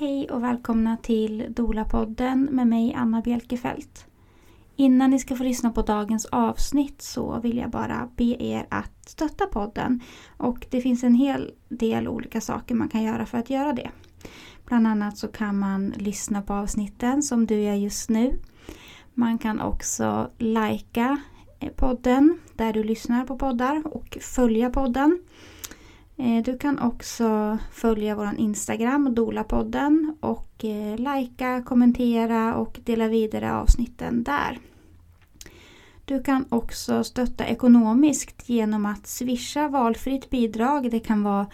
Hej och välkomna till Dola-podden med mig Anna Bjelkefelt. Innan ni ska få lyssna på dagens avsnitt så vill jag bara be er att stötta podden. Och det finns en hel del olika saker man kan göra för att göra det. Bland annat så kan man lyssna på avsnitten som du gör just nu. Man kan också likea podden där du lyssnar på poddar och följa podden. Eh, du kan också följa vår Instagram, Dolapodden och eh, likea, kommentera och dela vidare avsnitten där. Du kan också stötta ekonomiskt genom att swisha valfritt bidrag. Det kan vara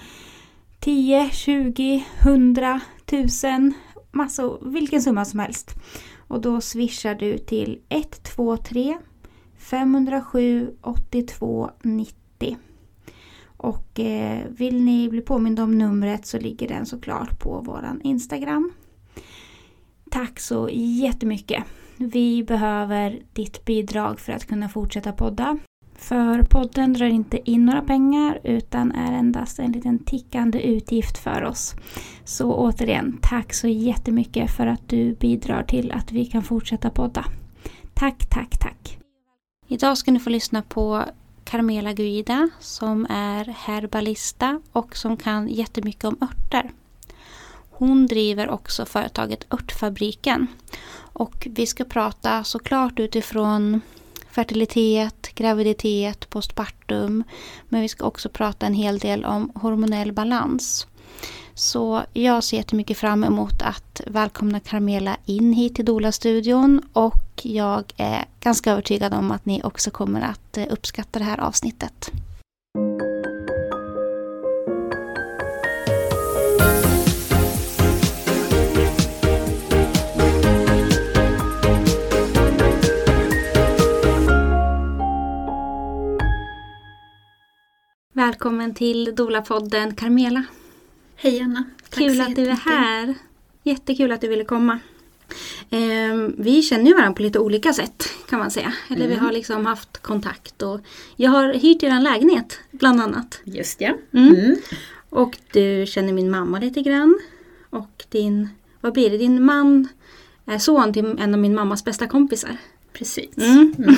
10, 20, 100, 1000, massor, vilken summa som helst. Och då swishar du till 123 507 82 90. Och eh, vill ni bli påminda om numret så ligger den såklart på våran Instagram. Tack så jättemycket! Vi behöver ditt bidrag för att kunna fortsätta podda. För podden drar inte in några pengar utan är endast en liten tickande utgift för oss. Så återigen, tack så jättemycket för att du bidrar till att vi kan fortsätta podda. Tack, tack, tack! Idag ska ni få lyssna på Carmela Guida som är herbalista och som kan jättemycket om örter. Hon driver också företaget Örtfabriken. Och vi ska prata såklart utifrån fertilitet, graviditet, postpartum. Men vi ska också prata en hel del om hormonell balans. Så jag ser jättemycket fram emot att välkomna Carmela in hit till Dola-studion och jag är ganska övertygad om att ni också kommer att eh, uppskatta det här avsnittet. Välkommen till Dola-podden Carmela. Hej Anna! Tack Kul att du är här. Jättekul att du ville komma. Eh, vi känner ju varandra på lite olika sätt kan man säga. Eller mm. vi har liksom haft kontakt och jag har hyrt er lägenhet bland annat. Just ja. Mm. Mm. Och du känner min mamma lite grann. Och din, vad blir det, din man är son till en av min mammas bästa kompisar. Precis. Mm. Mm.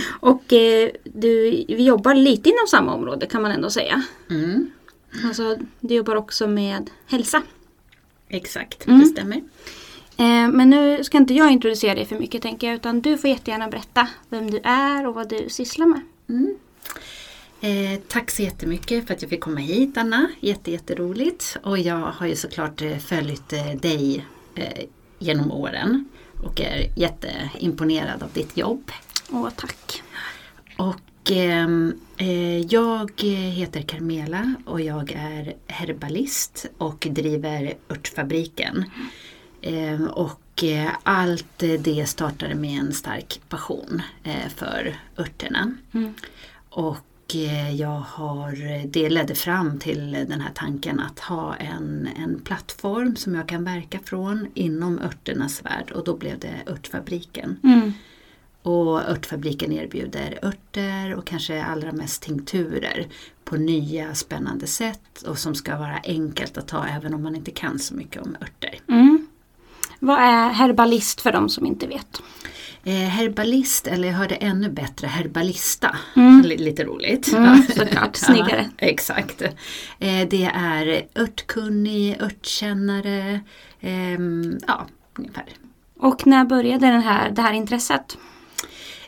och eh, du, vi jobbar lite inom samma område kan man ändå säga. Mm. Alltså, du jobbar också med hälsa. Exakt, mm. det stämmer. Eh, men nu ska inte jag introducera dig för mycket tänker jag utan du får jättegärna berätta vem du är och vad du sysslar med. Mm. Eh, tack så jättemycket för att jag fick komma hit Anna. Jätte, jätteroligt. Och jag har ju såklart eh, följt eh, dig eh, genom åren och är jätteimponerad av ditt jobb. Åh, tack. Och jag heter Carmela och jag är herbalist och driver Örtfabriken. Eh, och eh, allt det startade med en stark passion eh, för örterna. Mm. Och eh, jag har, det ledde fram till den här tanken att ha en, en plattform som jag kan verka från inom örternas värld och då blev det Örtfabriken. Mm. Och Örtfabriken erbjuder örter och kanske allra mest tinkturer på nya spännande sätt och som ska vara enkelt att ta även om man inte kan så mycket om örter. Mm. Vad är herbalist för de som inte vet? Eh, herbalist, eller jag hörde ännu bättre, herbalista. Mm. Lite roligt. Mm, såklart, snyggare. Ja, exakt. Eh, det är örtkunnig, örtkännare, eh, ja ungefär. Och när började den här, det här intresset?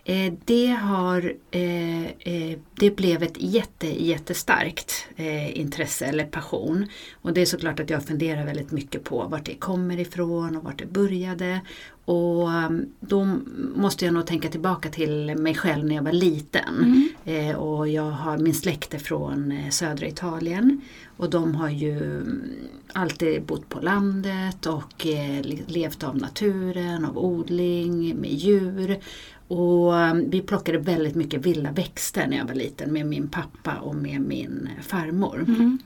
Eh, det, har, eh, eh, det blev ett jätte, jättestarkt intresse eller passion. Och det är såklart att jag funderar väldigt mycket på vart det kommer ifrån och vart det började. Och um, då måste jag nog tänka tillbaka till mig själv när jag var liten. Mm. och jag har min släkt från södra Italien. Och de har ju mm, alltid bott på landet och levt av naturen, av odling, med djur. Och um, vi plockade väldigt mycket vilda växter när jag var liten med min pappa och med min farmor. Mm.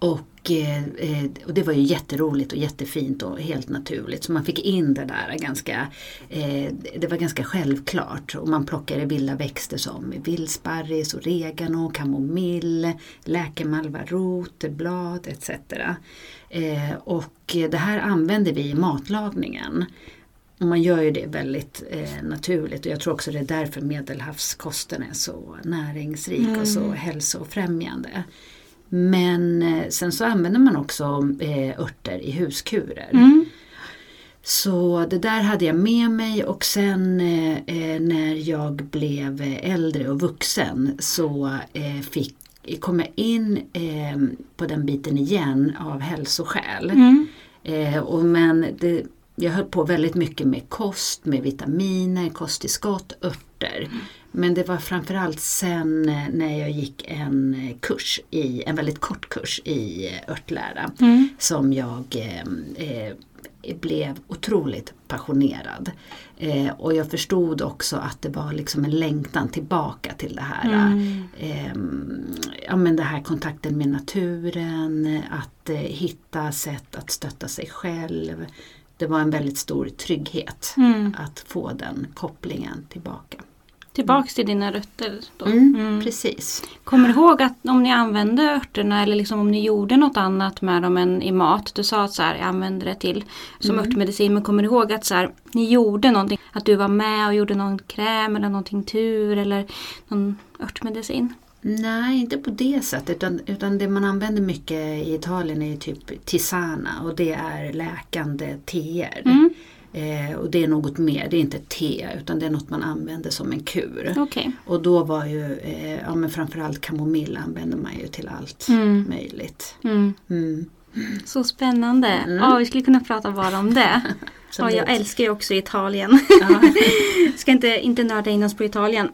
Och, eh, eh, och det var ju jätteroligt och jättefint och helt naturligt. Så man fick in det där ganska, eh, det var ganska självklart. Och man plockade vilda växter som vildsparris, oregano, kamomill, läkemalva, roterblad etc. Eh, och det här använder vi i matlagningen. Och man gör ju det väldigt eh, naturligt och jag tror också det är därför medelhavskosten är så näringsrik mm. och så mm. hälsofrämjande. Men eh, sen så använder man också eh, örter i huskurer. Mm. Så det där hade jag med mig och sen eh, eh när jag blev äldre och vuxen så eh, fick, kom jag in eh, på den biten igen av hälsoskäl. Mm. och men det, jag höll på väldigt mycket med kost, med vitaminer, kosttillskott, örter. Mm. Men det var framförallt sen eh, när jag gick en eh, kurs, i, en väldigt kort kurs i eh, örtlära mm. som jag eh, blev otroligt passionerad. Eh, och jag förstod också att det var liksom en längtan tillbaka till det här. Mm. Eh, ja, men det här kontakten med naturen, att eh, hitta sätt att stötta sig själv. Det var en väldigt stor trygghet mm. att få den kopplingen tillbaka. Tillbaks till dina rötter då. Mm, mm. Precis. Kommer du ihåg att om ni använde örterna eller liksom om ni gjorde något annat med dem än i mat. Du sa att så här, jag använde det till som mm. örtmedicin. Men kommer du ihåg att så här, ni gjorde någonting? Att du var med och gjorde någon kräm eller någon tur eller någon örtmedicin? Nej, inte på det sättet. Utan, utan det man använder mycket i Italien är typ tisana och det är läkande teer. Mm. Eh, och det är något mer, det är inte te utan det är något man använder som en kur. Okay. Och då var ju, eh, ja men framförallt kamomill använder man ju till allt mm. möjligt. Mm. Mm. Så spännande! Mm. Ja, vi skulle kunna prata bara om det. ja, jag älskar ju också Italien. Ska inte, inte nörda in oss på Italien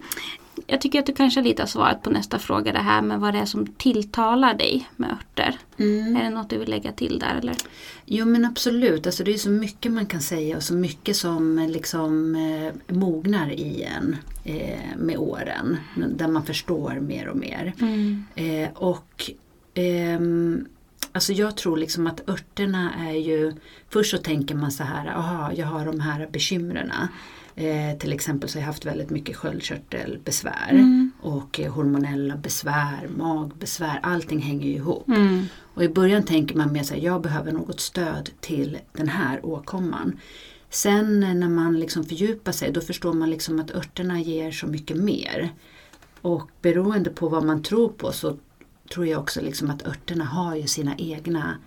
jag tycker att du kanske lite har svarat på nästa fråga det här med vad det är som tilltalar dig med örter. Mm. Är det något du vill lägga till där eller? Jo men absolut, alltså det är så mycket man kan säga och så mycket som liksom eh, mognar i en eh, med åren. Där man förstår mer och mer. Mm. Eh, och ehm, Alltså jag tror liksom att örterna är ju, först så tänker man så här, aha jag har de här bekymren. Eh, till exempel så har jag haft väldigt mycket sköldkörtelbesvär mm. och eh, hormonella besvär, magbesvär, allting hänger ju ihop. Mm. Och i början tänker man mer så här, jag behöver något stöd till den här åkomman. Sen när man liksom fördjupar sig då förstår man liksom att örterna ger så mycket mer. Och beroende på vad man tror på så tror jag också liksom att örterna har ju sina egna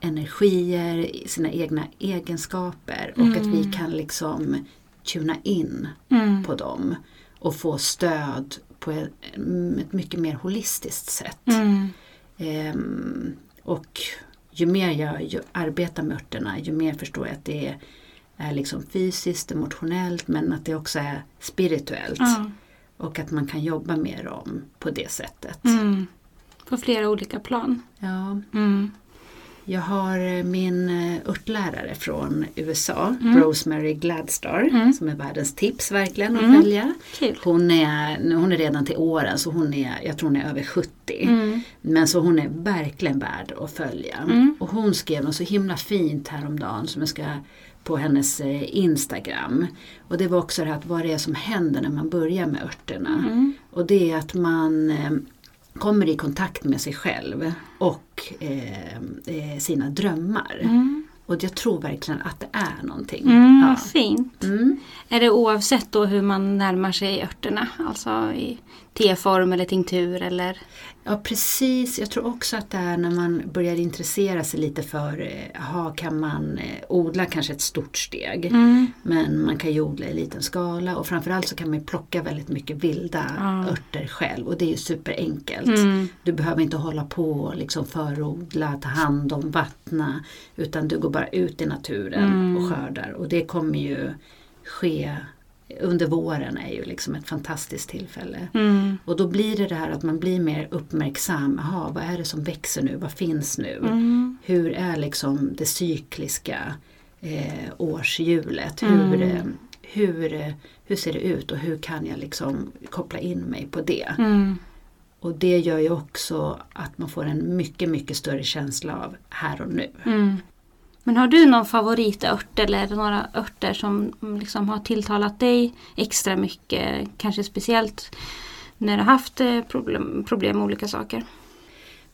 energier, sina egna egenskaper och mm. att vi mm. kan liksom tuna in mm. på dem och få stöd på ett, mycket mer holistiskt sätt. Mm. Ehm, och ju mer jag ju arbetar med örterna ju mer förstår jag att det är, är liksom fysiskt, emotionellt men att det också är spirituellt. Mm. Och att man kan jobba med dem på det sättet. Mm. På flera olika plan. Ja. Mm. Jag har eh, min eh, örtlärare från USA, mm. Rosemary Gladstar, mm. som är världens tips verkligen att mm. följa. Hon är, hon är redan till åren så hon är, jag tror hon är över 70. Mm. Men så hon är verkligen värd att följa. Mm. Och hon skrev något så himla fint häromdagen som jag ska på hennes eh, Instagram. Och det var också det här att vad det är som händer när man börjar med örterna. Mm. Och det är att man kommer i kontakt med sig själv och eh, eh, sina drömmar. Mm. Och jag tror verkligen att det är någonting. Mm, ja. Fint. Mm. Är det oavsett då hur man närmar sig örterna? Alltså i teform eller tinktur eller? Ja precis, jag tror också att det är när man börjar intressera sig lite för, eh, aha, kan man eh, odla kanske ett stort steg. Mm. Men man kan ju odla i liten skala och framförallt så kan man plocka väldigt mycket vilda mm. örter själv och det är ju superenkelt. Mm. Du behöver inte hålla på och liksom förodla, ta hand om, vattna utan du går bara ut i naturen mm. och skördar och det kommer ju ske under våren är ju liksom ett fantastiskt tillfälle. Mm. Och då blir det det här att man blir mer uppmärksam. Aha, vad är det som växer nu? Vad finns nu? Mm. Hur är liksom det cykliska eh, årshjulet? Mm. Hur, eh, hur, hur ser det ut och hur kan jag liksom koppla in mig på det? Mm. Och det gör ju också att man får en mycket, mycket större känsla av här och nu. Mm. Men har du någon favoritört eller några örter som liksom har tilltalat dig extra mycket? Kanske speciellt när du har haft eh, problem, problem med olika saker?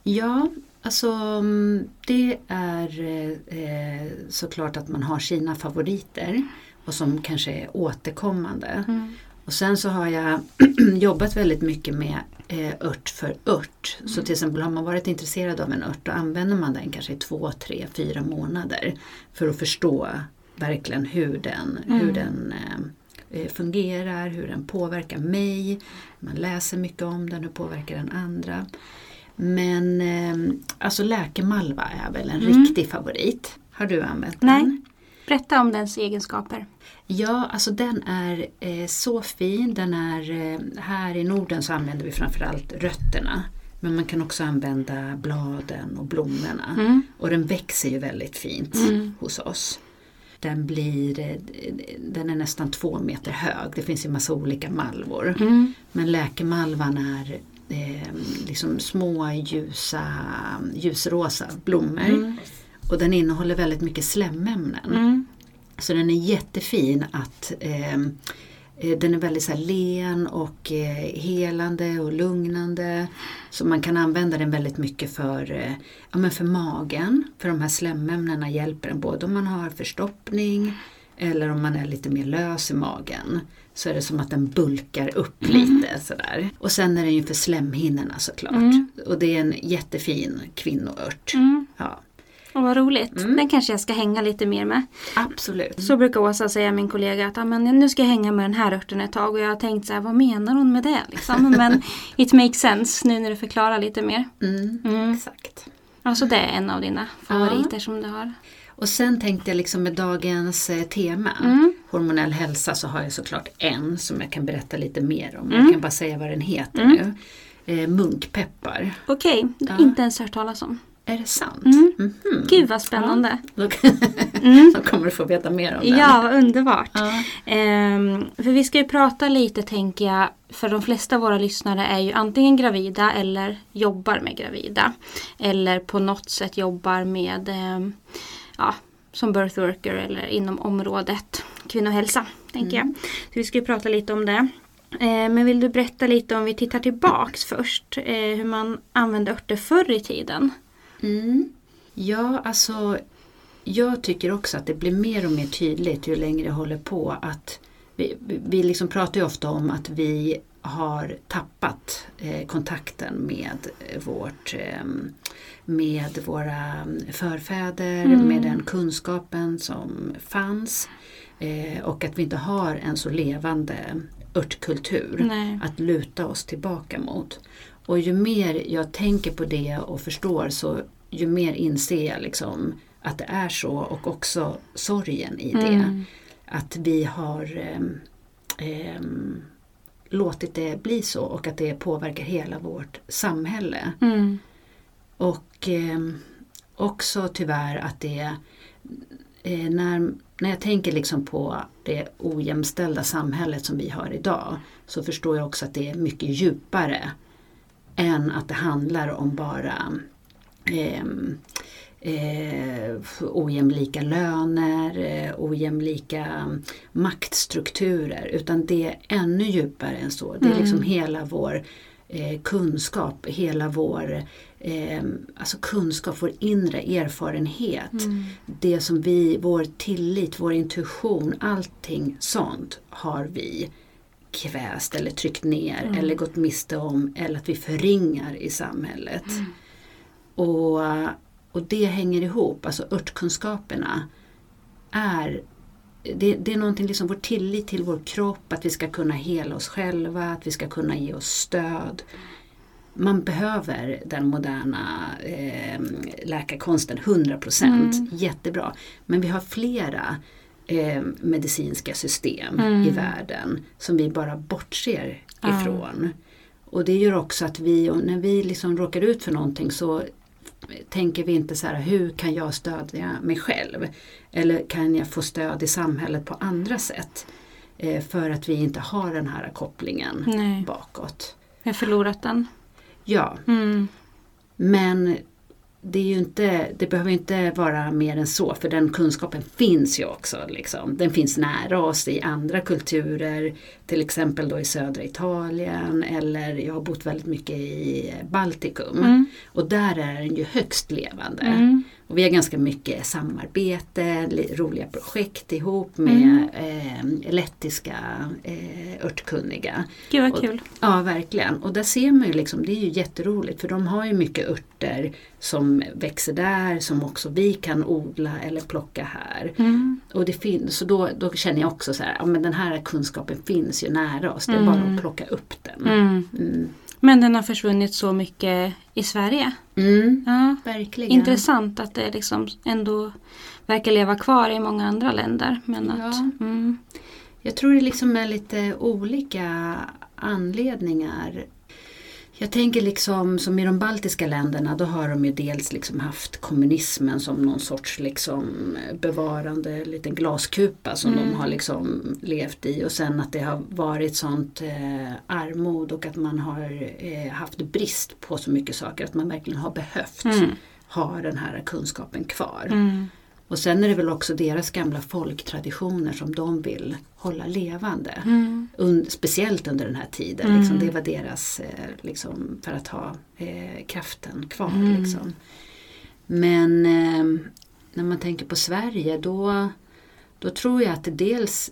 Ja, alltså mm, det är eh, såklart att man har sina favoriter och som kanske är återkommande. Mm. Och sen så har jag jobbat väldigt mycket med eh, ört för ört. Så Mm. till exempel har man varit intresserad av en ört då använder man den kanske i två, tre, fyra månader för att förstå verkligen hur den, hur Mm. den eh, eh, fungerar, hur den påverkar mig. Man läser mycket om den, hur påverkar den andra. Men eh, alltså läkemalva är väl en Mm. riktig favorit. Har du använt Nej. den? Berätta om dens egenskaper. Ja, alltså den är eh, så fin. Den är, eh, här i Norden så använder vi framförallt rötterna. Men man kan också använda bladen och blommorna. Mm. Och den växer ju väldigt fint Mm. hos oss. Den, blir, eh, den är nästan två meter hög. Det finns ju massa olika malvor. Mm. Men läkemalvan är eh, liksom små ljusa, ljusrosa blommor. Mm. Och den innehåller väldigt mycket slemmämnen. Mm. Så den är jättefin att ehm, eh, den är väldigt så len och eh, helande och lugnande. Så man kan använda den väldigt mycket för, eh, ja, men för magen. För de här slemmämnena hjälper en både om man har förstoppning eller om man är lite mer lös i magen. Så är det som att den bulkar upp lite sådär. Och sen är den ju för slemhinnorna såklart. Mm. Och det är en jättefin kvinnoört. Mm. Ja, Och vad roligt. Mm. Den kanske jag ska hänga lite mer med. absolut. Så brukar Åsa säga, min kollega, att men nu ska jag hänga med den här örten ett tag. Och jag har tänkt så här, vad menar hon med det? Liksom? Men it makes sense nu när du förklarar lite mer. Mm, Mm. Exakt. Alltså det är en av dina favoriter som du har. Och sen tänkte jag liksom med dagens eh, tema, Mm. hormonell hälsa, så har jag såklart en som jag kan berätta lite mer om. Mm. Jag kan bara säga vad den heter Mm. nu. Eh, munkpeppar. Okej, har Ja. inte ens hört talas om. Är det sant? Mm. Mhm. Gud vad spännande. Då, Mm. då kommer du få veta mer om den. Ja, underbart. Ja. Ehm, för vi ska ju prata lite tänker jag, för de flesta av våra lyssnare är ju antingen gravida eller jobbar med gravida. Eller på något sätt jobbar med, ehm, ja, som birth worker eller inom området kvinnohälsa. Tänker jag. Så vi ska ju prata lite om det. Eh, men vill du berätta lite om vi tittar tillbaks först, eh, hur man använde örter förr i tiden? Mm. Ja, alltså jag tycker också att det blir mer och mer tydligt ju längre det håller på att vi, vi- liksom pratar ju ofta om att vi har tappat eh, kontakten med vårt eh, med våra förfäder, Mm. med den kunskapen som fanns eh, och att vi inte har en så levande örtkultur Nej. att luta oss tillbaka mot. Och ju mer jag tänker på det och förstår så ju mer inser jag liksom att det är så och också sorgen i det. Mm. Att vi har ehm, ehm, låtit det bli så och att det påverkar hela vårt samhälle. Mm. Och ehm, också tyvärr att det eh, när, när jag tänker liksom på det ojämställda samhället som vi har idag så förstår jag också att det är mycket djupare än att det handlar om bara ehm, eh, ojämlika löner, eh, ojämlika maktstrukturer utan det är ännu djupare än så. Det är Mm. liksom hela vår eh, kunskap, hela vår eh, alltså kunskap, vår inre erfarenhet. Mm. Det som vi, vår tillit, vår intuition, allting sånt har vi kväst eller tryckt ner Mm. eller gått miste om eller att vi förringar i samhället. Mm. Och, och det hänger ihop, alltså örtkunskaperna är det, det är någonting, liksom vår tillit till vår kropp, att vi ska kunna hela oss själva, att vi ska kunna ge oss stöd. Man behöver den moderna eh, läkarkonsten 100%, Mm. jättebra. Men vi har flera eh, medicinska system Mm. i världen som vi bara bortser Ja. ifrån. Och det gör också att vi, när vi liksom råkar ut för någonting så tänker vi inte så här, hur kan jag stödja mig själv? Eller kan jag få stöd i samhället på andra sätt? Eh, för att vi inte har den här kopplingen Nej, bakåt. jag har förlorat den. Ja, Mm. men det, är ju inte, det behöver inte vara mer än så för den kunskapen finns ju också. Liksom. Den finns nära oss i andra kulturer, till exempel då i södra Italien eller jag har bott väldigt mycket i Baltikum. Mm. Och där är den ju högst levande. Mm. Och vi har ganska mycket samarbete, li- roliga projekt ihop med Mm. eh, lettiska eh, örtkunniga. Gud vad Och- kul. Ja, verkligen. Och där ser man ju liksom, det är ju jätteroligt för de har ju mycket örter som växer där som också vi kan odla eller plocka här. Mm. Och det finns, så då, då känner jag också så här, ja men den här kunskapen finns ju nära oss, det är Mm. bara att plocka upp den. Men den har försvunnit så mycket i Sverige. Mm, Ja. verkligen. Intressant att det liksom ändå verkar leva kvar i många andra länder. Men att, Ja. mm, Jag tror det liksom är lite olika anledningar. Jag tänker liksom som i de baltiska länderna då har de ju dels liksom haft kommunismen som någon sorts liksom bevarande liten glaskupa som Mm. de har liksom levt i och sen att det har varit sånt eh, armod och att man har eh, haft brist på så mycket saker att man verkligen har behövt Mm. ha den här kunskapen kvar. mm, Och sen är det väl också deras gamla folktraditioner som de vill hålla levande. mm, Un, speciellt under den här tiden. Mm. Liksom, det var deras, eh, liksom, för att ha eh, kraften kvar. Mm. Liksom. Men eh, när man tänker på Sverige då, då tror jag att det dels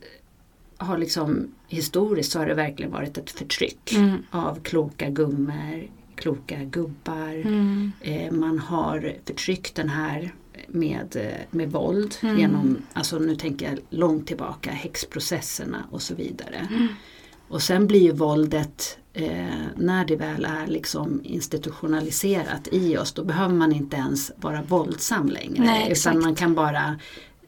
har liksom historiskt så har det verkligen varit ett förtryck mm, av kloka gummor, kloka gubbar. mm, Eh, man har förtryckt den här med, eh, med våld Mm. genom, alltså nu tänker jag långt tillbaka, häxprocesserna och så vidare. Mm. Och sen blir ju våldet, eh, när det väl är liksom institutionaliserat i oss, då behöver man inte ens vara våldsam längre. Nej, utan man kan bara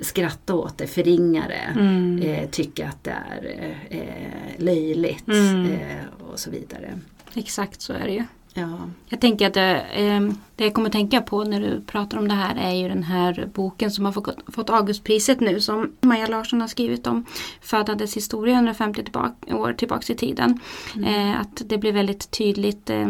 skratta åt det, förringa det, mm. eh, tycka att det är eh, eh, löjligt Mm. eh, och så vidare. Exakt så är det ju. Ja. Jag tänker att det, eh, det jag kommer tänka på när du pratar om det här är ju den här boken som har fått, fått Augustpriset nu som Maja Larsson har skrivit om födandets historia 150 tillbaka, år tillbaks i tiden. Eh, att det blir väldigt tydligt eh,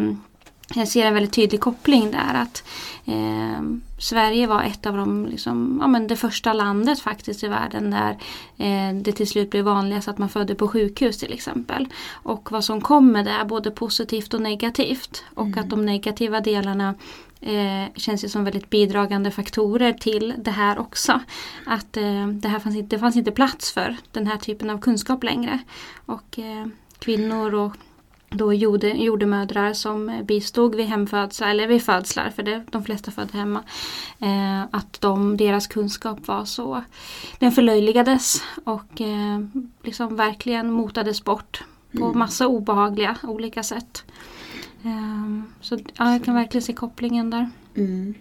jag ser en väldigt tydlig koppling där att eh, Sverige var ett av de, liksom, ja, men det första landet faktiskt i världen där eh, det till slut blev vanligast att man födde på sjukhus till exempel. Och vad som kommer där, både positivt och negativt. Och Mm. att de negativa delarna eh, känns ju som väldigt bidragande faktorer till det här också. Att eh, det här fanns inte, det fanns inte plats för den här typen av kunskap längre. Och eh, kvinnor och då jorde, jordemödrar som bistod vid hemfödslar, eller vid födslar, för det, de flesta födde hemma. Eh, att de, deras kunskap var så, den förlöjligades och eh, liksom verkligen motades bort på Mm. massa obehagliga olika sätt. Eh, så ja, jag kan verkligen se kopplingen där. Mm.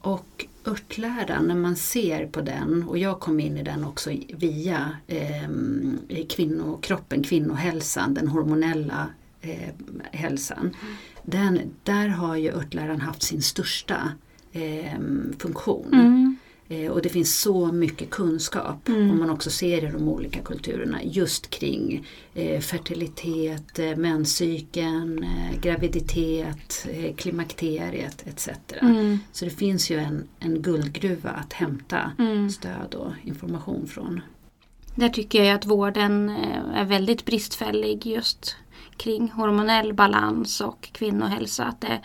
Och örtläran, när man ser på den, och jag kom in i den också via eh, kvinnokroppen, kvinnohälsan, den hormonella eh, hälsan. Den, där har ju örtläran haft sin största eh, funktion. Mm. Eh, och det finns så mycket kunskap Mm. om man också ser i de olika kulturerna just kring eh, fertilitet, eh, menscykeln, eh, graviditet, eh, klimakteriet etc. Mm. Så det finns ju en, en guldgruva att hämta Mm. stöd och information från. Där tycker jag att vården är väldigt bristfällig just kring hormonell balans och kvinnohälsa. Att det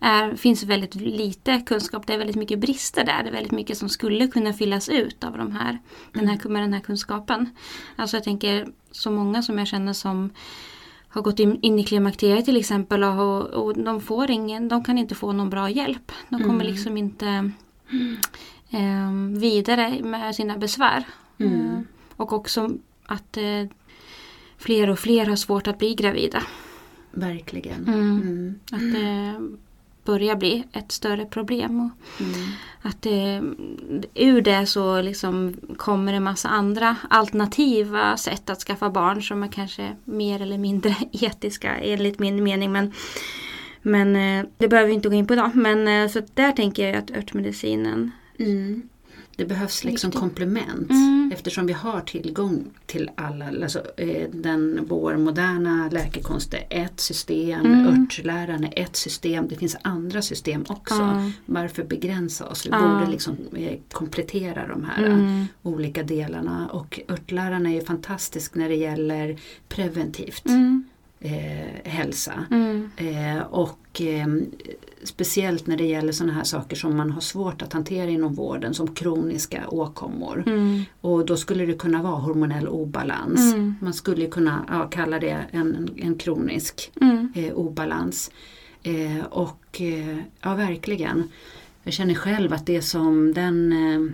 är, finns väldigt lite kunskap, det är väldigt mycket brister där. Det är väldigt mycket som skulle kunna fyllas ut av de här, den här, med den här kunskapen. Alltså jag tänker så många som jag känner som har gått in, in i klimakteriet till exempel och, och de får ingen, de kan inte få någon bra hjälp. De kommer Mm. liksom inte eh, vidare med sina besvär. Mm. Och också att eh, fler och fler har svårt att bli gravida. Verkligen. Mm. Mm. Att det börjar bli ett större problem. Och Mm. att det, ur det så liksom kommer en massa andra alternativa sätt att skaffa barn som är kanske mer eller mindre etiska enligt min mening. Men, men eh, det behöver vi inte gå in på idag. Men eh, så där tänker jag att örtmedicinen Mm. Det behövs liksom komplement Mm. eftersom vi har tillgång till alla. Alltså, eh, den, vår moderna läkekonst är ett system, Mm. örtläran är ett system, det finns andra system också. Ja. Varför begränsa oss? Vi Ja. borde liksom eh, komplettera de här eh, Mm. olika delarna och örtläran är ju fantastisk när det gäller preventivt Mm. eh, hälsa. Mm. Eh, och eh, speciellt när det gäller sådana här saker som man har svårt att hantera inom vården som kroniska åkommor. Mm. Och då skulle det kunna vara hormonell obalans. Mm. Man skulle kunna ja, kalla det en, en kronisk Mm. eh, obalans. Eh, och eh, ja, verkligen. Jag känner själv att det som den eh,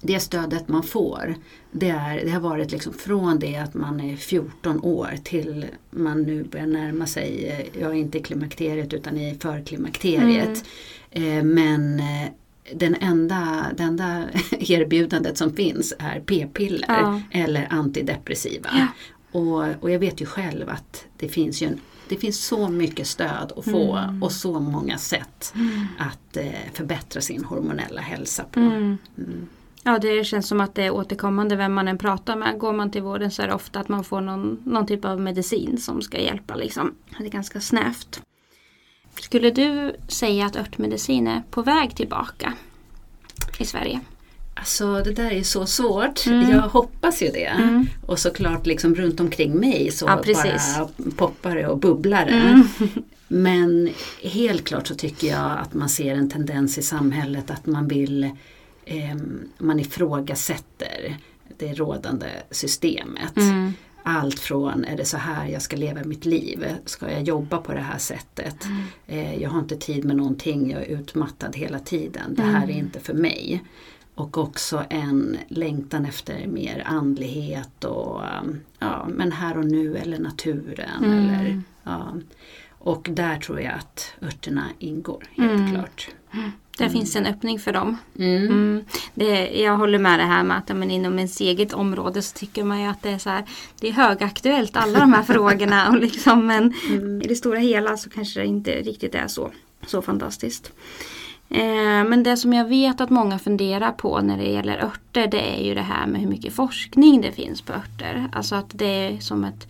det stödet man får, det, är, det har varit liksom från det att man är 14 år till man nu börjar närma sig, eh, ja inte i klimakteriet utan i förklimakteriet. Eh, men eh, den enda, det enda erbjudandet som finns är p-piller Ja. eller antidepressiva. Ja. Och, och jag vet ju själv att det finns ju en, det finns så mycket stöd att få Mm. och så många sätt att eh, förbättra sin hormonella hälsa på. Mm. Ja, det känns som att det är återkommande vem man än pratar med. Går man till vården så är det ofta att man får någon, någon typ av medicin som ska hjälpa. Liksom. Det är ganska snävt. Skulle du säga att örtmedicin är på väg tillbaka i Sverige? Alltså det där är så svårt. Mm. Jag hoppas ju det. Mm. Och såklart liksom runt omkring mig så Ja, bara poppar det och bubblar det. Mm. Men helt klart så tycker jag att man ser en tendens i samhället att man vill eh, man ifrågasätter det rådande systemet. Mm. Allt från, är det så här jag ska leva mitt liv? Ska jag jobba på det här sättet? Mm. Eh, jag har inte tid med någonting, jag är utmattad hela tiden. Det här är Mm. inte för mig. Och också en längtan efter mer andlighet och um, ja, men här och nu eller naturen. Mm. Eller, ja. Och där tror jag att örterna ingår, helt Mm. klart. Där finns en öppning för dem. Mm. Mm. Det, jag håller med det här med att men inom ens eget område så tycker man ju att det är så här, det är högaktuellt alla de här frågorna. Och liksom, men Mm. i det stora hela så kanske det inte riktigt är så, så fantastiskt. Eh, men det som jag vet att många funderar på när det gäller örter det är ju det här med hur mycket forskning det finns på örter. Alltså att det är som ett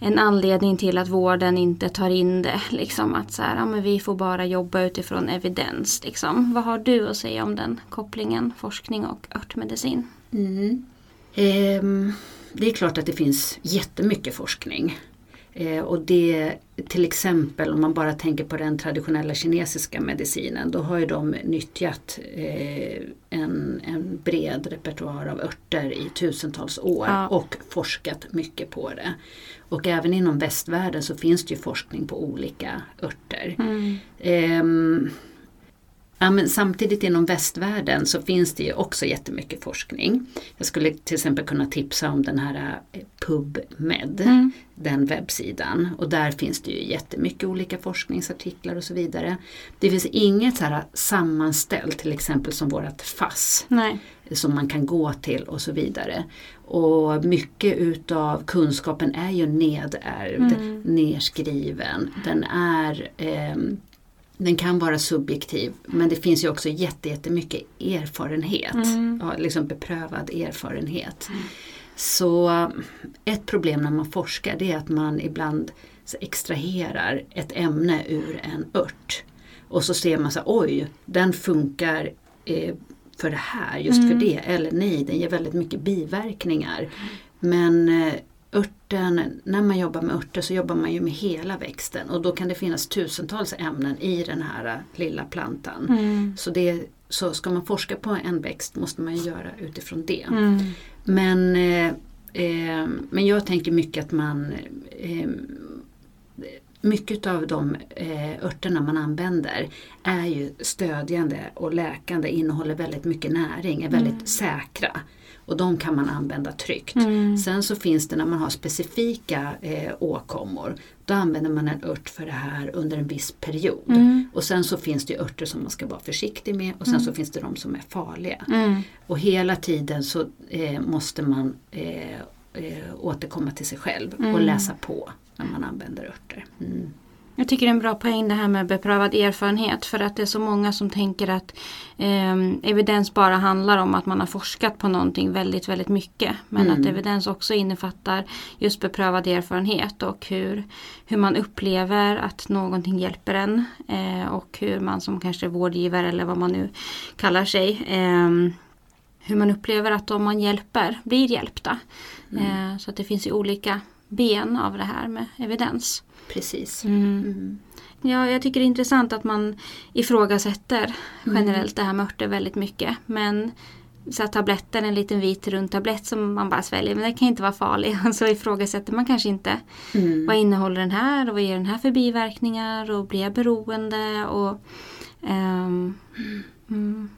en anledning till att vården inte tar in det. Liksom att så här, ja, men vi får bara jobba utifrån evidens. Liksom. Vad har du att säga om den kopplingen, forskning och örtmedicin? Mm. Eh, det är klart att det finns jättemycket forskning. Eh, och det till exempel om man bara tänker på den traditionella kinesiska medicinen då har ju de nyttjat eh, en, en bred repertoar av örter i tusentals år Ja. och forskat mycket på det. Och även inom västvärlden så finns det ju forskning på olika örter. Ehm, ja, men samtidigt inom västvärlden så finns det ju också jättemycket forskning. Jag skulle till exempel kunna tipsa om den här eh, PubMed, Mm. den webbsidan. Och där finns det ju jättemycket olika forskningsartiklar och så vidare. Det finns inget så här sammanställt, till exempel som vårt FASS Nej. som man kan gå till och så vidare. Och mycket utav kunskapen är ju nedärvd, Mm. nerskriven. Den är ehm, den kan vara subjektiv men det finns ju också jätte- jättemycket erfarenhet. Mm. Ja, liksom beprövad erfarenhet. Så ett problem när man forskar det är att man ibland extraherar ett ämne ur en ört. Och så ser man så här, oj, den funkar eh, för det här, just för Mm. det. Eller nej, den ger väldigt mycket biverkningar. Men eh, örten, när man jobbar med örter så jobbar man ju med hela växten och då kan det finnas tusentals ämnen i den här eh, lilla plantan. Mm. Så, det, så ska man forska på en växt måste man ju göra utifrån det. Mm. Men, eh, eh, men jag tänker mycket att man eh, mycket av de eh, örterna man använder är ju stödjande och läkande, innehåller väldigt mycket näring, är väldigt Mm. säkra. Och de kan man använda tryggt. Mm. Sen så finns det när man har specifika eh, åkommor, då använder man en ört för det här under en viss period. Mm. Och sen så finns det örter som man ska vara försiktig med och sen så finns det de som är farliga. Mm. Och hela tiden så eh, måste man eh, eh, återkomma till sig själv och Mm. läsa på när man använder örter. Mm. Jag tycker det är en bra poäng det här med beprövad erfarenhet för att det är så många som tänker att eh, evidens bara handlar om att man har forskat på någonting väldigt, väldigt mycket. Men Mm. att evidens också innefattar just beprövad erfarenhet och hur, hur man upplever att någonting hjälper en eh, och hur man som kanske vårdgivare eller vad man nu kallar sig eh, hur man upplever att om man hjälper, blir hjälpta. Eh, så att det finns ju olika ben av det här med evidens. Precis. Mm. Mm. Ja, jag tycker det är intressant att man ifrågasätter generellt det här med örter väldigt mycket. Men så att tabletten, en liten vit rund tablett som man bara sväljer, men den kan inte vara farlig. Så ifrågasätter man kanske inte Mm. vad innehåller den här och vad ger den här för biverkningar och blir jag beroende? Och, ehm, mm, Jag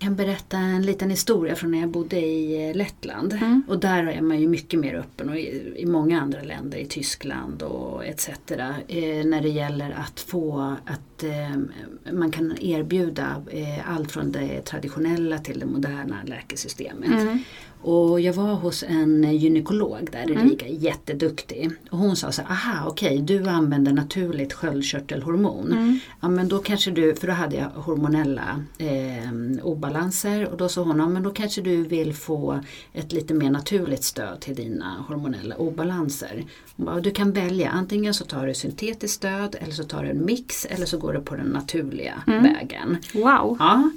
kan berätta en liten historia från när jag bodde i eh, Lettland. Mm. Och där är man ju mycket mer öppen och i, i många andra länder, i Tyskland och etc. Eh, när det gäller att få att eh, man kan erbjuda eh, allt från det traditionella till det moderna läkesystemet. mm, Och jag var hos en gynekolog där i Mm. Riga, jätteduktig. Och hon sa så här, aha okej du använder naturligt sköldkörtelhormon. mm, Ja men då kanske du, för då hade jag hormonella eh, obalanser och då sa hon, ja men då kanske du vill få ett lite mer naturligt stöd till dina hormonella obalanser. Hon bara, du kan välja, antingen så tar du syntetiskt stöd eller så tar du en mix eller så går du på den naturliga Mm. vägen. wow! Ja.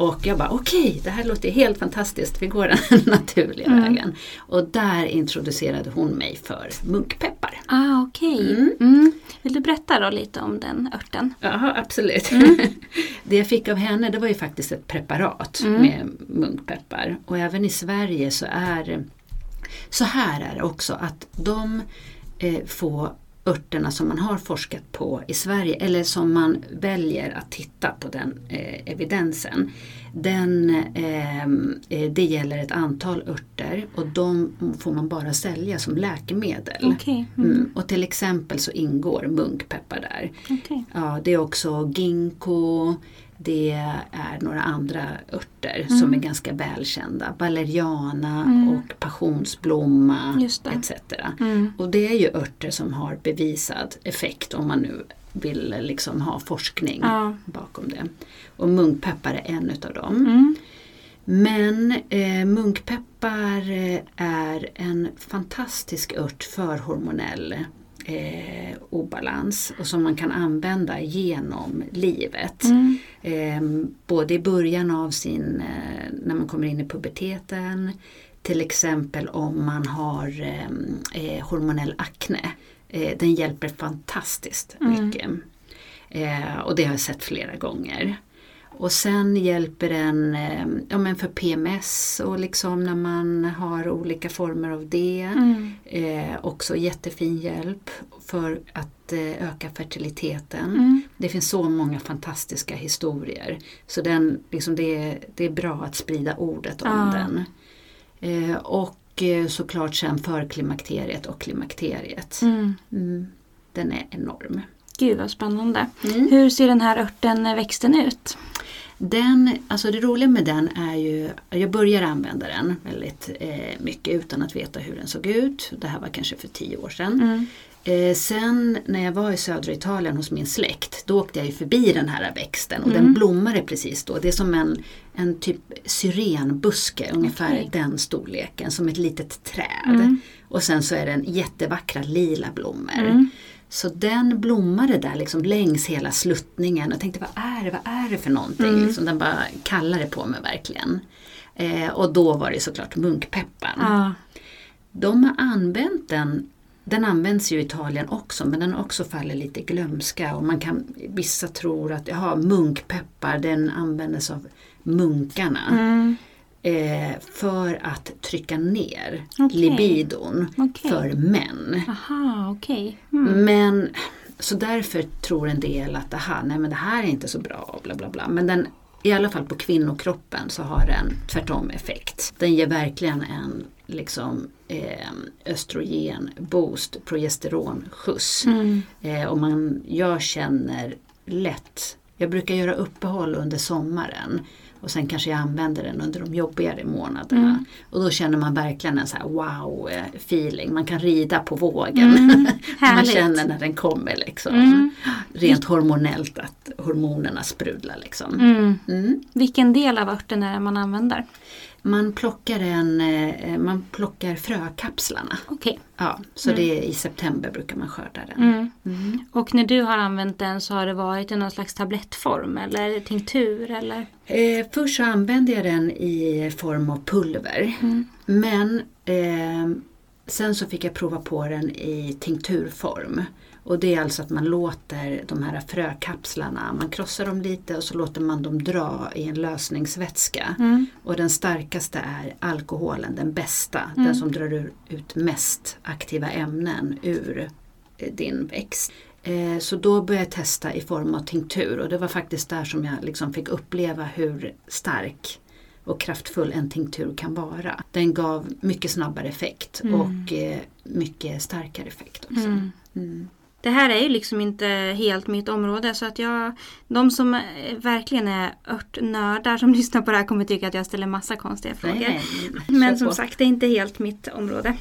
Och jag bara okej, det här låter helt fantastiskt, vi går den naturliga Mm. vägen. Och där introducerade hon mig för munkpeppar. Ah, okej. Mm. Mm. Vill du berätta då lite om den örten? Ja, absolut. det jag fick av henne det var ju faktiskt ett preparat Mm. med munkpeppar. Och även i Sverige så är så här är det också att de eh, få örterna som man har forskat på i Sverige eller som man väljer att titta på den eh, evidensen. Den, ehm, eh, det gäller ett antal örter och de får man bara sälja som läkemedel. Okej. Mm. Mm. Och till exempel så ingår munkpeppar där. okej. Ja, det är också ginkgo, det är några andra örter Mm. som är ganska välkända. Valeriana Mm. och passionsblomma etc. Mm. Och det är ju örter som har bevisad effekt om man nu vill liksom ha forskning Ja. bakom det. Och munkpeppar är en utav dem. Mm. Men eh, munkpeppar eh, är en fantastisk ört för hormonell eh, obalans och som man kan använda genom livet. Mm. Eh, både i början av sin, eh, när man kommer in i puberteten, till exempel om man har eh, eh, hormonell akne. Eh, den hjälper fantastiskt Mm. mycket. Eh, och det har jag sett flera gånger. Och sen hjälper den eh, ja, men för PMS och liksom när man har olika former av det. Mm. Eh, också jättefin hjälp för att eh, öka fertiliteten. Mm. Det finns så många fantastiska historier. Så den, liksom det, är, det är bra att sprida ordet om Ja. den. Eh, och eh, såklart sen för klimakteriet och klimakteriet. Mm. Mm, den är enorm. Gud vad spännande. Mm. Hur ser den här örten eh, växten ut? Den, alltså det roliga med den är ju, jag började använda den väldigt eh, mycket utan att veta hur den såg ut. Det här var kanske för tio år sedan. Mm. Eh, sen när jag var i södra Italien hos min släkt, då åkte jag ju förbi den här växten och Mm. den blommade precis då. Det är som en, en typ syrenbuske, ungefär Okej. den storleken, som ett litet träd. Mm. Och sen så är den jättevackra lila blommor. Så den blommade där liksom längs hela sluttningen och tänkte vad är det, vad är det för någonting? Mm. Liksom, den bara kallade på mig verkligen. Eh, och då var det såklart munkpepparn. Ja. De har använt den, den används ju i Italien också men den också fallit lite glömska och man kan, vissa tror att jaha, munkpeppar den användes av munkarna Mm. Eh, för att trycka ner Okej. libidon Okej. för män. Aha, okej. Mm. Men så därför tror en del att aha, nej men det här är inte så bra, bla bla bla. Men den, i alla fall på kvinnokroppen så har den tvärtom effekt. Den ger verkligen en liksom, eh, östrogen, boost, progesteron, skjuts. Mm. Eh, och man, jag känner lätt, jag brukar göra uppehåll under sommaren. Och sen kanske jag använder den under de jobbigare månaderna. Mm. Och då känner man verkligen en så här wow eh, feeling. Man kan rida på vågen. Mm, man känner när den kommer liksom. Mm. Rent hormonellt att hormonerna sprudlar liksom. Mm. Mm. Vilken del av örten är det man använder? Man plockar, en, eh, man plockar frökapslarna. Okej. Ja, så Mm. det är i september brukar man skörda den. Mm. Mm. Och när du har använt den så har det varit i någon slags tablettform eller tinktur eller? Eh, först så använde jag den i form av pulver. Mm. Men eh, sen så fick jag prova på den i tinkturform. Och det är alltså att man låter de här frökapslarna, man krossar dem lite och så låter man dem dra i en lösningsvätska. Mm. Och den starkaste är alkoholen, den bästa. Mm. Den som drar ut mest aktiva ämnen ur eh, din växt. Eh, så då började jag testa i form av tinktur och det var faktiskt där som jag liksom fick uppleva hur stark och kraftfull en tinktur kan vara. Den gav mycket snabbare effekt Mm. och eh, mycket starkare effekt också. Mm. Det här är ju liksom inte helt mitt område så att jag, de som verkligen är örtnördar som lyssnar på det här kommer tycka att jag ställer massa konstiga frågor. Nej, Men som på. sagt, det är inte helt mitt område.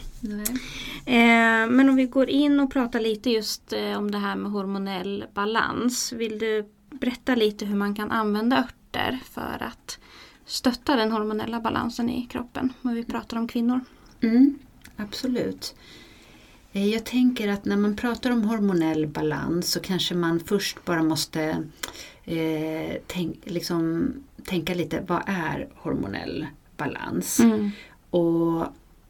Eh, men om vi går in och pratar lite just eh, om det här med hormonell balans. Vill du berätta lite hur man kan använda örter för att stötta den hormonella balansen i kroppen? När vi pratar om kvinnor. Mm, absolut. Eh, Jag tänker att när man pratar om hormonell balans så kanske man först bara måste eh, tänk, liksom, tänka lite, vad är hormonell balans? Mm. Och,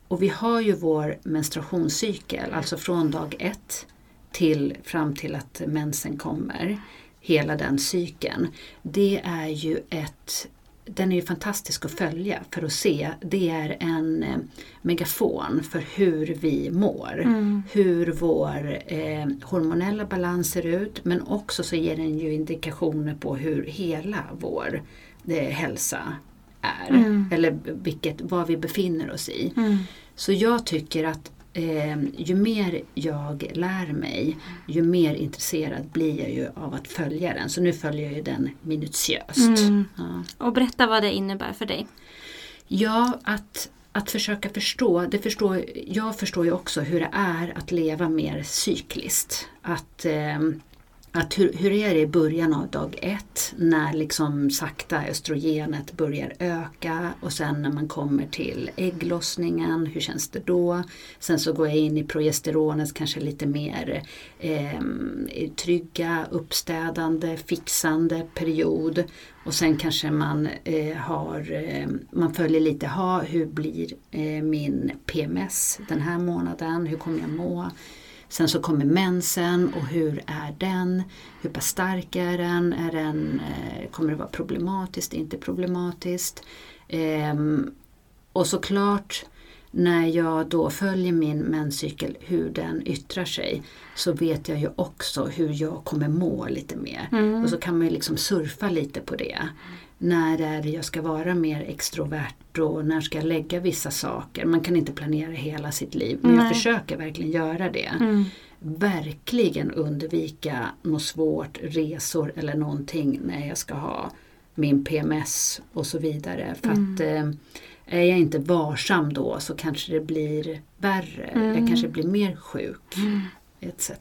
och vi har ju vår menstruationscykel, alltså från dag ett till fram till att mensen kommer. Hela den cykeln. Det är ju ett den är ju fantastisk att följa för att se. Det är en eh, megafon för hur vi mår. Mm. Hur vår eh, hormonella balans ser ut men också så ger den ju indikationer på hur hela vår eh, hälsa är. Mm. Eller vilket, vad vi befinner oss i. Mm. Så jag tycker att eh, ju mer jag lär mig, ju mer intresserad blir jag ju av att följa den. Så nu följer jag ju den minutiöst. Mm. Ja. Och berätta vad det innebär för dig. Ja, att, att försöka förstå. Det förstår, jag förstår ju också hur det är att leva mer cykliskt. Att, ehm, att hur, hur är det i början av dag ett när liksom sakta östrogenet börjar öka och sen när man kommer till ägglossningen, hur känns det då? Sen så går jag in i progesteronets kanske lite mer eh, trygga, uppstädande, fixande period. Och sen kanske man eh, har, eh, man följer lite, ha, hur blir eh, min PMS den här månaden, hur kommer jag må? Sen så kommer mensen och hur är den? Hur pass stark är den? Är den eh, kommer det vara problematiskt, inte problematiskt? Ehm, och såklart när jag då följer min menscykel, hur den yttrar sig, så vet jag ju också hur jag kommer må lite mer. Mm. Och så kan man ju liksom surfa lite på det. När är det jag ska vara mer extrovert och när ska jag lägga vissa saker. Man kan inte planera hela sitt liv men jag Nej. försöker verkligen göra det. Mm. Verkligen undvika något svårt, resor eller någonting när jag ska ha min PMS och så vidare. För att eh, är jag inte varsam då så kanske det blir värre. Mm. Jag kanske blir mer sjuk Mm. etc.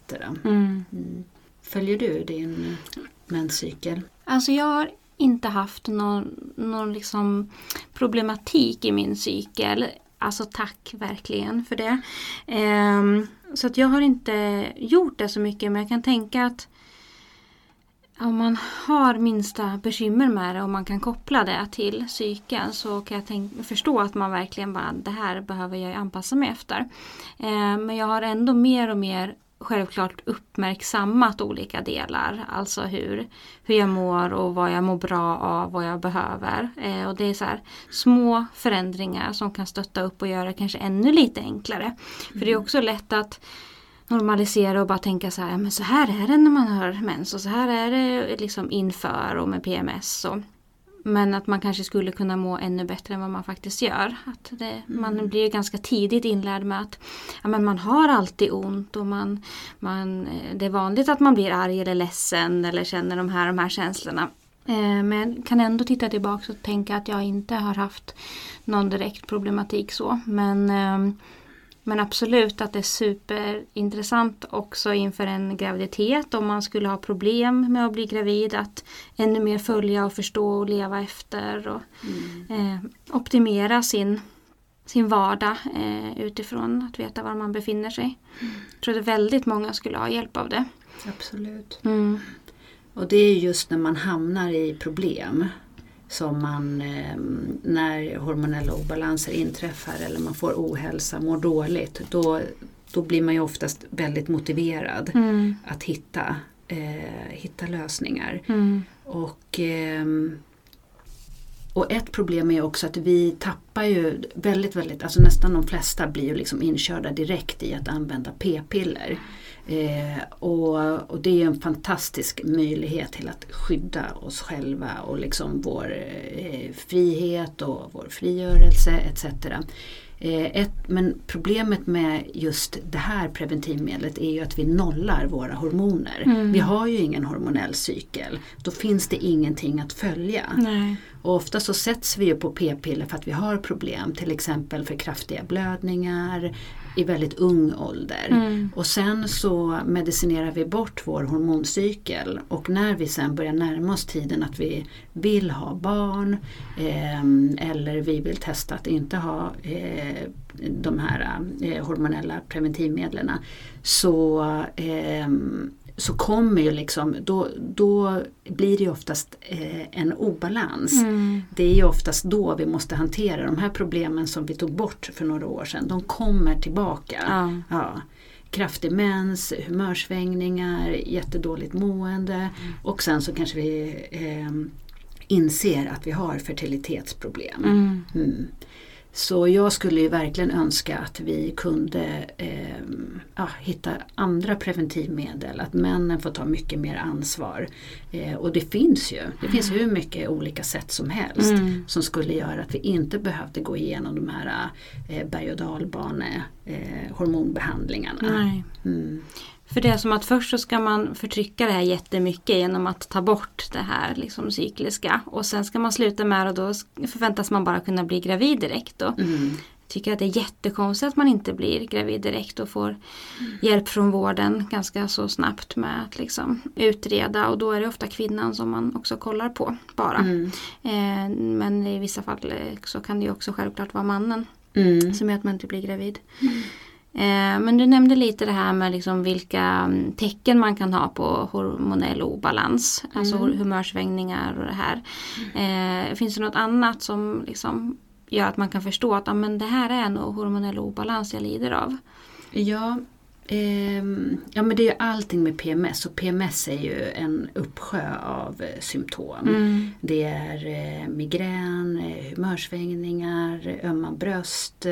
Mm. Mm. Följer du din menscykel? Alltså jag har inte haft någon, någon liksom problematik i min cykel. Alltså tack verkligen för det. Ehm, så att jag har inte gjort det så mycket men jag kan tänka att om man har minsta bekymmer med det och man kan koppla det till cykeln så kan jag tänka, förstå att man verkligen bara det här behöver jag anpassa mig efter. Eh, men jag har ändå mer och mer självklart uppmärksammat olika delar. Alltså hur, hur jag mår och vad jag mår bra av, vad jag behöver. Eh, och det är så här små förändringar som kan stötta upp och göra det kanske ännu lite enklare. För det är också lätt att normalisera och bara tänka så här, "Ja, men så här är det när man har mens och så här är det liksom inför och med PMS. Och, men att man kanske skulle kunna må ännu bättre än vad man faktiskt gör. Att det, Man blir ganska tidigt inlärd med att ja, men man har alltid ont och man, man, eh, det är vanligt att man blir arg eller ledsen eller känner de här, de här känslorna. Eh, men kan ändå titta tillbaka och tänka att jag inte har haft någon direkt problematik så. Men, ehm, men absolut att det är superintressant också inför en graviditet om man skulle ha problem med att bli gravid. Att ännu mer följa och förstå och leva efter och Mm. eh, optimera sin, sin vardag eh, utifrån att veta var man befinner sig. Jag tror att väldigt många skulle ha hjälp av det. Absolut. Mm. Och det är just när man hamnar i problem som man, eh, när hormonella obalanser inträffar eller man får ohälsa, mår dåligt, då, då blir man ju oftast väldigt motiverad Mm. att hitta, eh, hitta lösningar. Mm. Och, ehm, och ett problem är också att vi tappar ju väldigt, väldigt, alltså nästan de flesta blir ju liksom inkörda direkt i att använda p-piller. Eh, och, och det är en fantastisk möjlighet till att skydda oss själva och liksom vår eh, frihet och vår frigörelse etc. Eh, ett, men problemet med just det här preventivmedlet är ju att vi nollar våra hormoner. Mm. Vi har ju ingen hormonell cykel. Då finns det ingenting att följa. Nej. Och ofta så sätts vi ju på p-piller för att vi har problem. Till exempel för kraftiga blödningar i väldigt ung ålder. Mm. Och sen så medicinerar vi bort vår hormoncykel och när vi sen börjar närma oss tiden att vi vill ha barn ehm, eller vi vill testa att inte ha eh, de här eh, hormonella preventivmedlen så, ehm, så kommer ju liksom, då, då blir det ju oftast eh, en obalans. Mm. Det är ju oftast då vi måste hantera de här problemen som vi tog bort för några år sedan. De kommer tillbaka. Ja. Ja. Kraftig mens, humörsvängningar, jättedåligt mående och sen så kanske vi eh, inser att vi har fertilitetsproblem. Mm. Mm. Så jag skulle ju verkligen önska att vi kunde eh, ja, hitta andra preventivmedel, att männen får ta mycket mer ansvar. Eh, och det finns ju, det finns hur mycket olika sätt som helst Mm. som skulle göra att vi inte behövde gå igenom de här eh, berg och dalbane eh, hormonbehandlingarna. Mm. För det är som att först så ska man förtrycka det här jättemycket genom att ta bort det här liksom cykliska. Och sen ska man sluta med det och då förväntas man bara kunna bli gravid direkt. Då. Mm. Jag tycker att det är jättekonstigt att man inte blir gravid direkt och får hjälp från vården ganska så snabbt med att liksom utreda. Och då är det ofta kvinnan som man också kollar på bara. Mm. Eh, men i vissa fall eh, så kan det ju också självklart vara mannen Mm. som gör att man inte blir gravid. Eh, men du nämnde lite det här med liksom vilka mm, tecken man kan ha på hormonell obalans. Alltså Mm. humörsvängningar och det här. Eh, finns det något annat som liksom gör att man kan förstå att ah, men det här är nog hormonell obalans jag lider av? Ja, ehm, ja men det är ju allting med PMS och PMS är ju en uppsjö av eh, symptom. Mm. Det är migrän, humörsvängningar, ömma bröst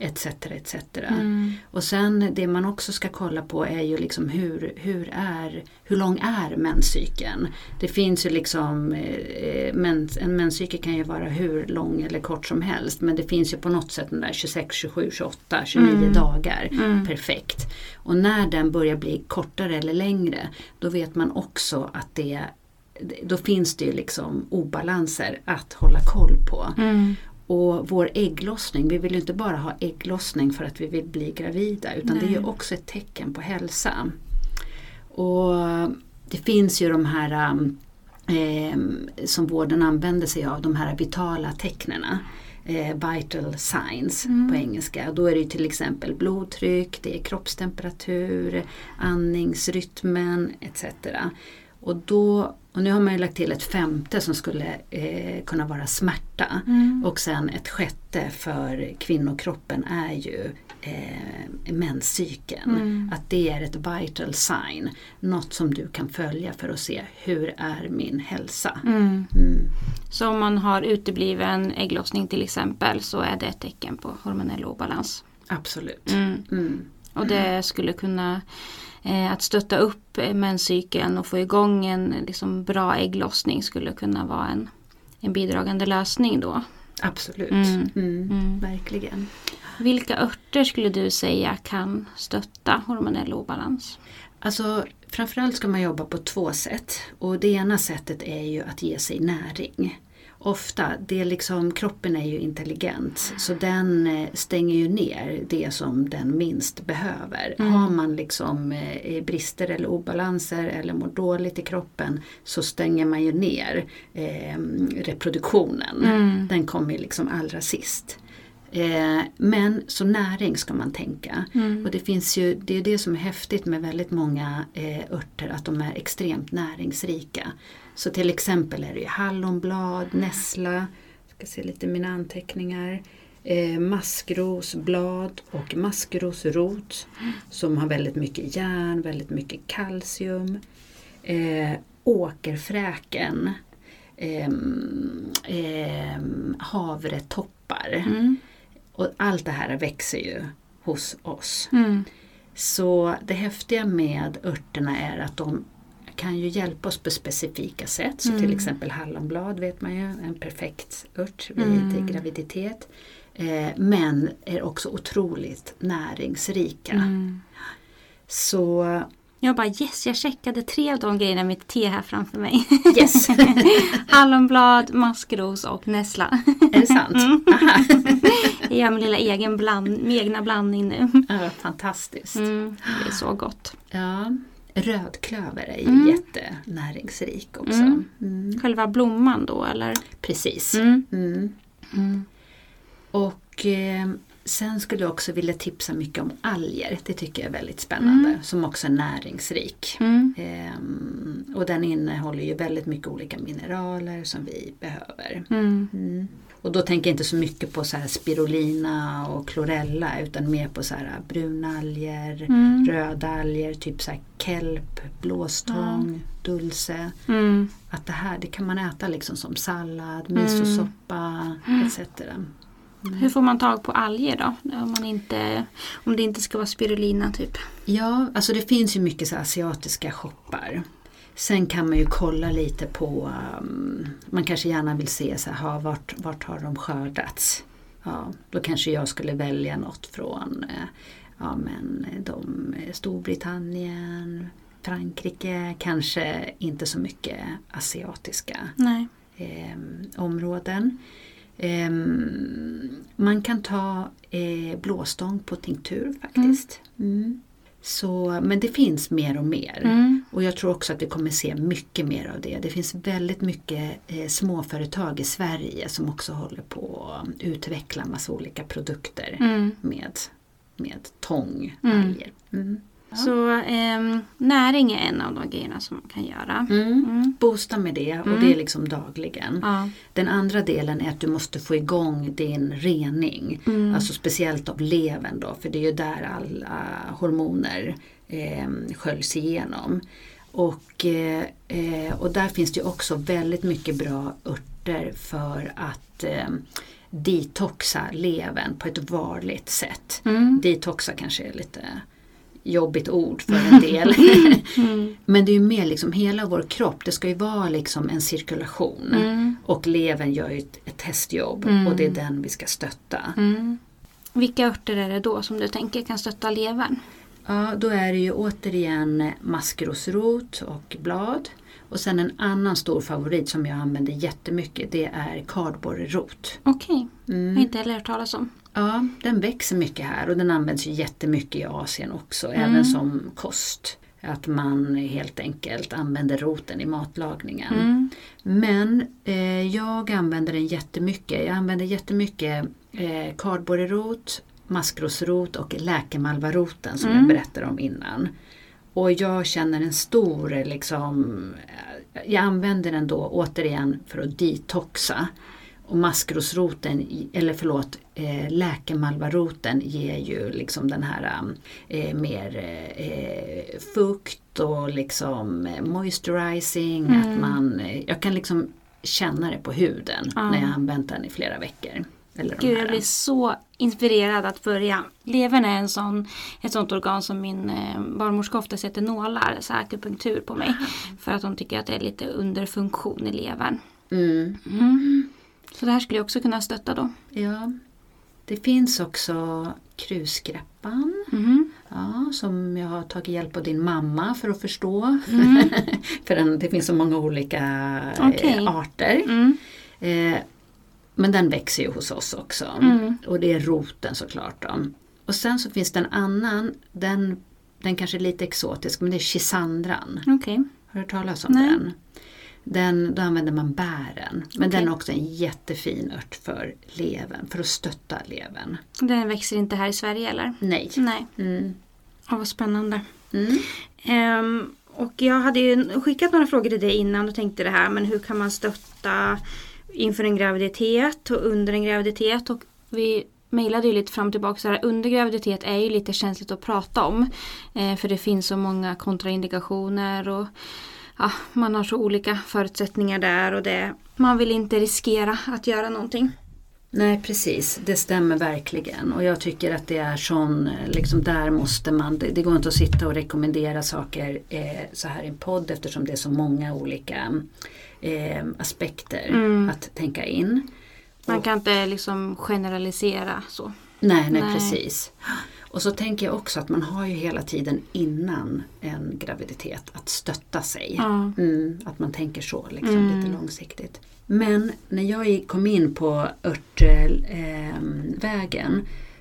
etc. etc. Mm. Och sen det man också ska kolla på är ju liksom hur, hur, är, hur lång är menscykeln? Det finns ju liksom, eh, mens, en menscykel kan ju vara hur lång eller kort som helst men det finns ju på något sätt den där 26, 27, 28, 29 Mm. dagar. Mm. Perfekt. Och när den börjar bli kortare eller längre då vet man också att det då finns det ju liksom obalanser att hålla koll på. Mm. Och vår ägglossning, vi vill ju inte bara ha ägglossning för att vi vill bli gravida utan det är ju Nej. också ett tecken på hälsa. Och det finns ju de här eh, som vården använder sig av, de här vitala tecknena. Eh, vital signs Mm. på engelska. Då är det ju till exempel blodtryck, det är kroppstemperatur, andningsrytmen etc. Och, då, och nu har man ju lagt till ett femte som skulle eh, kunna vara smärta. Mm. Och sen ett sjätte för kvinnokroppen är ju eh, menscykeln. Mm. Att det är ett vital sign. Något som du kan följa för att se hur är min hälsa. Mm. Mm. Så om man har utebliven ägglossning till exempel så är det ett tecken på hormonell obalans. Absolut. Mm. Mm. Och det skulle kunna att stötta upp eh, menscykeln och få igång en liksom, bra ägglossning skulle kunna vara en, en bidragande lösning då. Absolut. Mm. Mm. Mm. Verkligen. Vilka örter skulle du säga kan stötta hormonell obalans? Alltså framförallt ska man jobba på två sätt. Och det ena sättet är ju att ge sig näring. Ofta, det är liksom, kroppen är ju intelligent så den eh, stänger ju ner det som den minst behöver. Mm. Har man liksom eh, brister eller obalanser eller mår dåligt i kroppen så stänger man ju ner eh, reproduktionen. Mm. Den kommer liksom allra sist. Eh, men så näring ska man tänka. Mm. Och det finns ju, det är det som är häftigt med väldigt många eh, örter, att de är extremt näringsrika. Så till exempel är det ju hallonblad, nässla, jag ska se lite mina anteckningar, eh, maskrosblad och maskrosrot som har väldigt mycket järn, väldigt mycket kalcium. Eh, åkerfräken, ehm, ehm, havretoppar. Mm. Och allt det här växer ju hos oss. Mm. Så det häftiga med örterna är att de kan ju hjälpa oss på specifika sätt. Så till Mm. exempel hallonblad vet man ju, en perfekt ört vid Mm. graviditet. Eh, men är också otroligt näringsrika. Mm. Så Jag bara yes, jag checkade tre av de grejerna mitt te här framför mig. yes, Hallonblad, maskros och nässla. är det sant? Mm. Jag gör min lilla egen bland, min egna blandning nu. Ja, fantastiskt. Mm, det är så gott. Ja. Rödklöver är ju Mm. jättenäringsrik också. Mm. Mm. Själva blomman då eller? Precis. Mm. Mm. Mm. Och eh, sen skulle jag också vilja tipsa mycket om alger. Det tycker jag är väldigt spännande. Som också är näringsrik. Ehm, och den innehåller ju väldigt mycket olika mineraler som vi behöver. Mm. Mm. Och då tänker jag inte så mycket på så här spirulina och klorella utan mer på så här brunalger, Mm. röda alger, typ så här kelp, blåstång, dulce. Mm. Att det här det kan man äta liksom som sallad, Mm. misosoppa etc. Hur får man tag på alger då? Om, man inte, om det inte ska vara spirulina typ. Ja, alltså det finns ju mycket så här asiatiska shoppar. Sen kan man ju kolla lite på, um, man kanske gärna vill se så här, vart, vart har de skördats? Ja, då kanske jag skulle välja något från eh, ja, men de, eh, Storbritannien, Frankrike, kanske inte så mycket asiatiska eh, områden. Eh, man kan ta eh, blåstång på tinktur faktiskt. Mm. Så, men det finns mer och mer. Mm. Och jag tror också att vi kommer se mycket mer av det. Det finns väldigt mycket eh, småföretag i Sverige som också håller på att utveckla massa olika produkter Mm. med, med tång, Mm. alger. Mm. Ja. Så ehm, näring är en av de grejerna som man kan göra. Mm. Mm. Boosta med det och Mm. det är liksom dagligen. Ja. Den andra delen är att du måste få igång din rening. Mm. Alltså speciellt av levern då, för det är ju där alla hormoner eh, sköljs igenom. Och, eh, eh, och där finns det ju också väldigt mycket bra örter för att eh, detoxa levern på ett varligt sätt. Mm. Detoxa kanske är lite jobbigt ord för en del. Mm. Men det är ju mer liksom hela vår kropp, det ska ju vara liksom en cirkulation. Mm. Och levern gör ju ett, ett testjobb Mm. och det är den vi ska stötta. Mm. Vilka örter är det då som du tänker kan stötta levern? Ja, då är det ju återigen maskrosrot och blad. Och sen en annan stor favorit som jag använder jättemycket det är kardborrerot. Okej, jag har Mm. inte heller hört talas om. Ja, den växer mycket här och den används ju jättemycket i Asien också, Mm. även som kost. Att man helt enkelt använder roten i matlagningen. Mm. Men eh, jag använder den jättemycket. Jag använder jättemycket eh, kardborrerot, maskrosrot och läkemalvaroten som Mm. jag berättade om innan. Och jag känner en stor, liksom, eh, jag använder den då återigen för att detoxa. Och maskrosroten, eller förlåt, eh, läkemalvaroten ger ju liksom den här eh, mer eh, fukt och liksom eh, moisturizing. Mm. Att man, eh, jag kan liksom känna det på huden Ja. när jag använt den i flera veckor. Eller Gud, jag blir så inspirerad att börja. Levern är en sån, ett sånt organ som min eh, barnmorska ofta sätter nålar, så akupunktur på mig. För att hon tycker att det är lite underfunktion i levern. Mm. Mm. Så det här skulle jag också kunna stötta då. Ja. Det finns också krusgrappan. Mhm. Ja, som jag har tagit hjälp av din mamma för att förstå. Mm. för det finns så många olika eh, Okej. arter. Mm. Eh, men den växer ju hos oss också. Mm. Och det är roten såklart. Då. Och sen så finns det en annan, den, den kanske är lite exotisk, men det är chisandran. Okej. Har du hört talas om Nej. den? Den? Då använder man bären. Men Okej. den är också en jättefin ört för levern, för att stötta levern. Den växer inte här i Sverige eller? Nej. Nej. Mm. Ja, vad spännande. Mm. Ehm, och jag hade ju skickat några frågor till dig innan och tänkte det här, men hur kan man stötta inför en graviditet och under en graviditet? Och vi mejlade ju lite fram och tillbaka så här, under graviditet är ju lite känsligt att prata om. Eh, för det finns så många kontraindikationer och ja, man har så olika förutsättningar där och det, man vill inte riskera att göra någonting. Nej precis, det stämmer verkligen och jag tycker att det är sån, liksom där måste man, det, det går inte att sitta och rekommendera saker eh, så här i en podd eftersom det är så många olika eh, aspekter Mm. att tänka in. Man Och- kan inte liksom generalisera så. Nej, nej, Nej. precis. Och så tänker jag också att man har ju hela tiden innan en graviditet att stötta sig. Ja. Mm, att man tänker så, liksom, Mm. lite långsiktigt. Men när jag kom in på örtvägen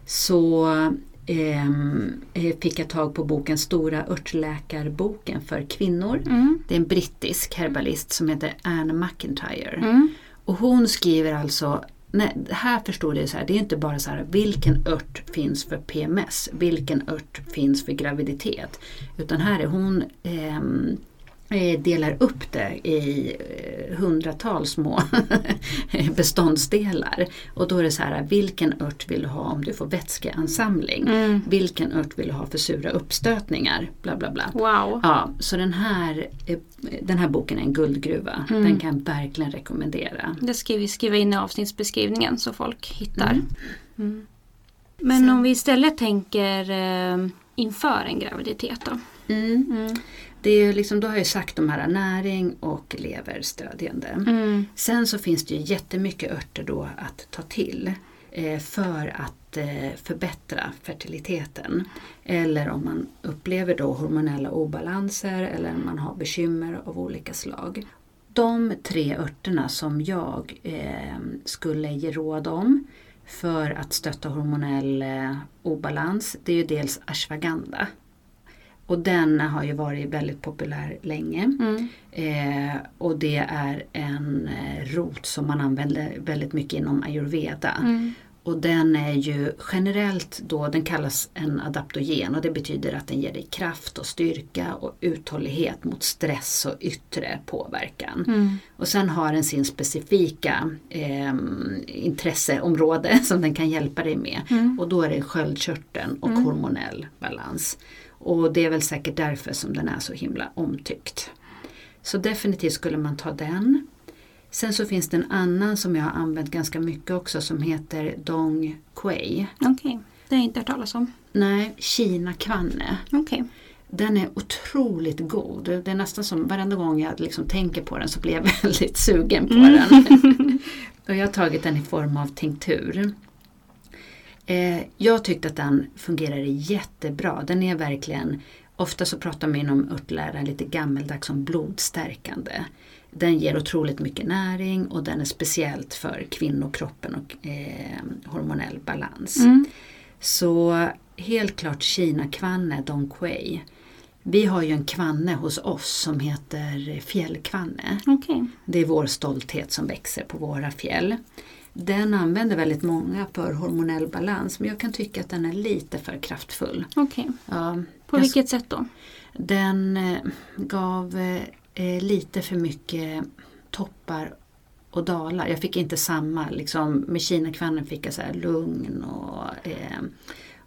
så ehm, eh, fick jag tag på boken Stora örtläkarboken för kvinnor. Mm. Det är en brittisk herbalist som heter Anne McIntyre. Mm. Och hon skriver alltså, nej, här förstår du så här, det är inte bara så här vilken ört finns för PMS, vilken ört finns för graviditet. Utan här är hon eh, delar upp det i eh, hundratals små beståndsdelar. Och då är det så här, vilken ört vill du ha om du får vätskeansamling? Mm. Vilken ört vill du ha för sura uppstötningar? Bla bla bla. Wow. Ja, så den här, eh, den här boken är en guldgruva. Mm. Den kan jag verkligen rekommendera. Det ska vi skriva in i avsnittsbeskrivningen så folk hittar. Mm. Mm. Men Sen- om vi istället tänker eh, inför en graviditet då? Det är liksom, då har jag sagt de här näring och leverstödjande. Mm. Sen så finns det ju jättemycket örter då att ta till eh, för att eh, förbättra fertiliteten. Eller om man upplever då hormonella obalanser eller man har bekymmer av olika slag. De tre örterna som jag eh, skulle ge råd om för att stötta hormonell obalans det är ju dels ashwagandha. Och den har ju varit väldigt populär länge. Mm. Eh, och det är en eh, rot som man använder väldigt mycket inom ayurveda. Mm. Och den är ju generellt då, den kallas en adaptogen och det betyder att den ger dig kraft och styrka och uthållighet mot stress och yttre påverkan. Mm. Och sen har den sin specifika eh, intresseområde som den kan hjälpa dig med. Mm. Och då är det sköldkörteln och Mm. hormonell balans. Och det är väl säkert därför som den är så himla omtyckt. Så definitivt skulle man ta den. Sen så finns det en annan som jag har använt ganska mycket också som heter Dong Quai. Okej, det har jag inte hört talas om. Nej, Kina kvanne. Okej. Den är otroligt god. Det är nästan som varenda gång jag liksom tänker på den så blir jag väldigt sugen på Mm. den. Och jag har tagit den i form av tinktur. Eh, jag tyckte att den fungerade jättebra. Den är verkligen, ofta så pratar man inom örtlära lite gammeldags om blodstärkande. Den ger otroligt mycket näring och den är speciellt för kvinnokroppen och eh, hormonell balans. Mm. Så helt klart Kina-kvanne, Dong Quai. Vi har ju en kvanne hos oss som heter fjällkvanne. Okej. Det är vår stolthet som växer på våra fjäll. Den använder väldigt många för hormonell balans men jag kan tycka att den är lite för kraftfull. Okej. Ja, På jag- vilket sätt då? Den eh, gav eh, lite för mycket toppar och dalar. Jag fick inte samma, liksom, med Kinakvannen fick jag så här lugn och, eh,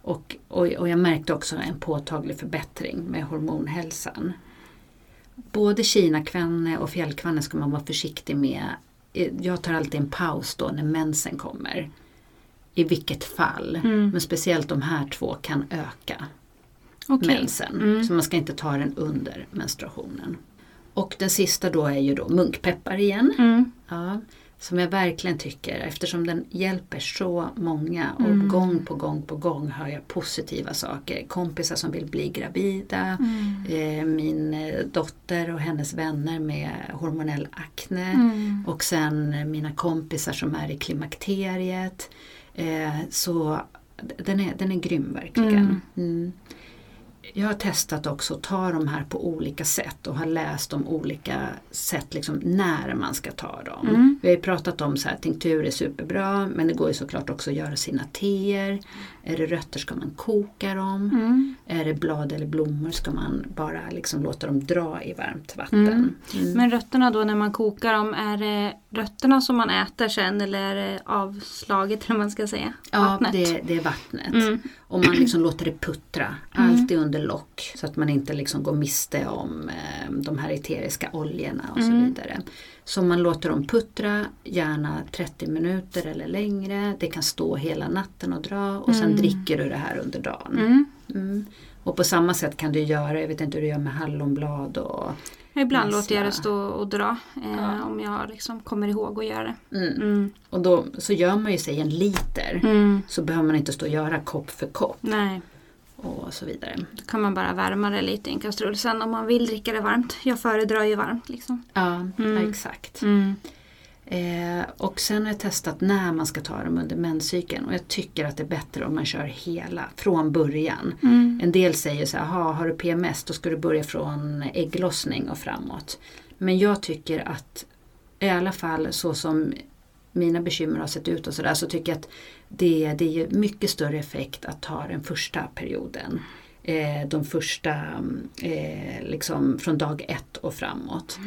och, och, och jag märkte också en påtaglig förbättring med hormonhälsan. Både Kinakvanne och fjällkvanne ska man vara försiktig med. Jag tar alltid en paus då när mensen kommer. I vilket fall. Mm. Men speciellt de här två kan öka Okej. mensen. Mm. Så man ska inte ta den under menstruationen. Och den sista då är ju då munkpeppar igen. Mm. Ja. Som jag verkligen tycker, eftersom den hjälper så många och Mm. gång på gång på gång hör jag positiva saker. Kompisar som vill bli gravida, Mm. eh, min eh, dotter och hennes vänner med hormonell akne Mm. och sen eh, mina kompisar som är i klimakteriet. Eh, så den är, den är grym verkligen. Mm. Mm. Jag har testat också att ta de här på olika sätt och har läst om olika sätt liksom när man ska ta dem. Mm. Vi har ju pratat om så här, tinktur är superbra men det går ju såklart också att göra sina teer. Är det rötter ska man koka dem. Mm. Är det blad eller blommor ska man bara liksom låta dem dra i varmt vatten. Mm. Mm. Men rötterna då när man kokar dem, är det rötterna som man äter sen eller är det avslaget eller man ska säga? Ja, Vattnet? det, det är vattnet. Mm. Och man liksom låter det puttra, alltid under lock. Så att man inte liksom går miste om eh, de här eteriska oljorna och så Mm. vidare. Så man låter dem puttra, gärna 30 minuter eller längre. Det kan stå hela natten och dra och sen Mm. dricker du det här under dagen. Mm. Mm. Och på samma sätt kan du göra, jag vet inte hur du gör med hallonblad och Ibland Näsla. låter jag det stå och dra eh, Ja. om jag liksom kommer ihåg att göra det. mm. Mm. Och då så gör man ju sig en liter. Mm. Så behöver man inte stå och göra kopp för kopp Nej, och så vidare. då kan man bara värma det lite i en kastrull sen om man vill dricka det varmt. Jag föredrar ju varmt liksom. Ja, Mm. ja exakt. Mm. Eh, och sen har jag testat när man ska ta dem under menscykeln och jag tycker att det är bättre om man kör hela från början. Mm. En del säger så här, "Aha, har du PMS då ska du börja från ägglossning och framåt. Men jag tycker att i alla fall så som mina bekymmer har sett ut och sådär så tycker jag att det, det ger mycket större effekt att ta den första perioden. Eh, de första, eh, liksom från dag ett och framåt.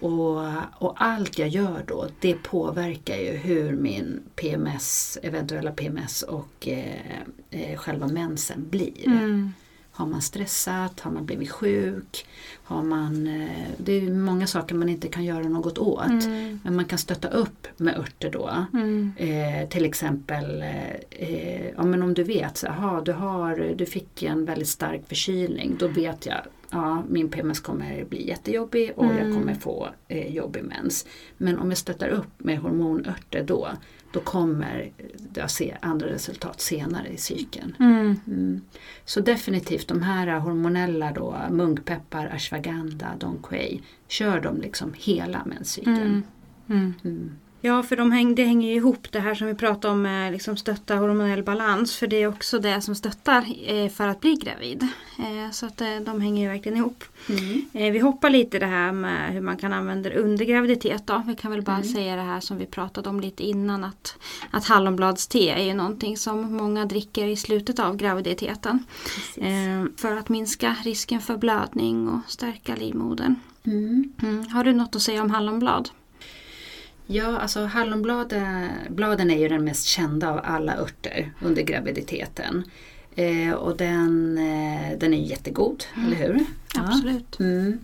Och, och allt jag gör då det påverkar ju hur min PMS, eventuella PMS och eh, eh, själva mensen blir. Mm. Har man stressat? Har man blivit sjuk? Har man, eh, det är många saker man inte kan göra något åt. Mm. Men man kan stötta upp med örter då. Mm. Eh, till exempel eh, ja, men om du vet, så, aha, du, har, du fick en väldigt stark förkylning. Då vet jag ja, min PMS kommer bli jättejobbig och jag Mm. kommer få eh, jobbig mens. Men om jag stöttar upp med hormonörter då, då kommer jag se andra resultat senare i cykeln. Mm. Mm. Så definitivt de här hormonella då, munkpeppar, ashwagandha, dong quai, kör dem liksom hela menscykeln. Mm. Ja, för de häng, det hänger ju ihop det här som vi pratade om med liksom stötta hormonell balans. För det är också det som stöttar eh, för att bli gravid. Eh, så att eh, de hänger ju verkligen ihop. Mm. Vi hoppar lite det här med hur man kan använda det under graviditet. Då. Vi kan väl bara Mm. säga det här som vi pratade om lite innan. Att, att hallonbladste är ju någonting som många dricker i slutet av graviditeten. Precis. För att minska risken för blödning och stärka livmodern. Mm. Mm. Har du något att säga om hallonblad? Ja, alltså hallonbladen bladen är ju den mest kända av alla örter under graviditeten. Eh, och den, eh, den är jättegod, eller hur? Absolut. Mm.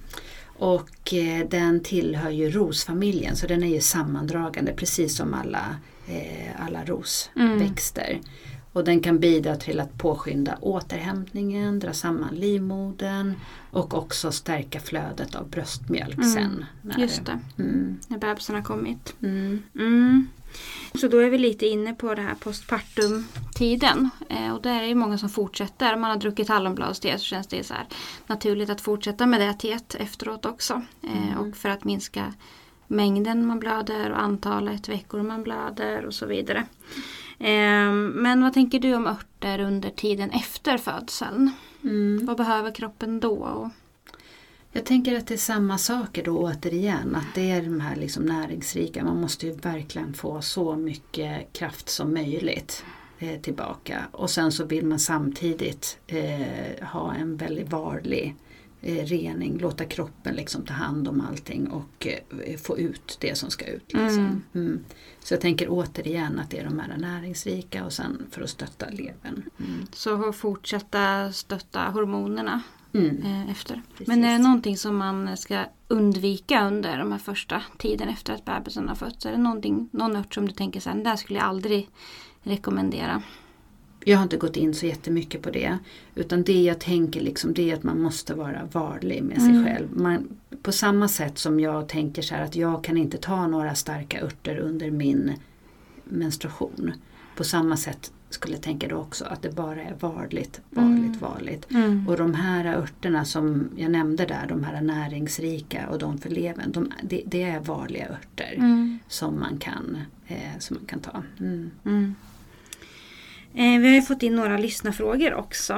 Och eh, den tillhör ju rosfamiljen så den är ju sammandragande precis som alla, eh, alla rosväxter. Och den kan bidra till att påskynda återhämtningen, dra samman livmodern och också stärka flödet av bröstmjölk Mm, sen. När, Just det, Mm, när bebisen har kommit. mm, Mm. Så då är vi lite inne på det här postpartum-tiden. Eh, och där är det många som fortsätter. Om man har druckit hallonbladste så känns det så naturligt att fortsätta med det teet efteråt också. Eh, Mm. Och för att minska mängden man blöder och antalet veckor man blöder och så vidare. Eh, men vad tänker du om örter under tiden efter födseln? mm. Vad behöver kroppen då? Jag tänker att det är samma saker då återigen. Att det är de här liksom näringsrika. Man måste ju verkligen få så mycket kraft som möjligt eh, tillbaka. Och sen så vill man samtidigt eh, ha en väldigt varlig eh, rening. Låta kroppen liksom ta hand om allting och eh, få ut det som ska ut. Liksom. Mm. Mm. Så jag tänker återigen att det är de här näringsrika och sen för att stötta levern. Mm. så fortsätta stötta hormonerna Mm. eh, efter. Precis. Men är det någonting som man ska undvika under de här första tiden efter att bebisen har fötts? Är det någonting, någon ört som du tänker så här, den där skulle jag aldrig rekommendera? Jag har inte gått in så jättemycket på det. Utan det jag tänker liksom, det är att man måste vara varlig med sig Mm. själv. Man, på samma sätt som jag tänker så här att jag kan inte ta några starka örter under min menstruation. På samma sätt skulle jag tänka då också att det bara är varligt, varligt, Mm. varligt. Mm. Och de här örterna som jag nämnde där, de här näringsrika och de för levern, de, det, det är vanliga örter Mm. som, man kan, eh, som man kan ta. Mm. Mm. Eh, vi har ju fått in några lyssnarfrågor också.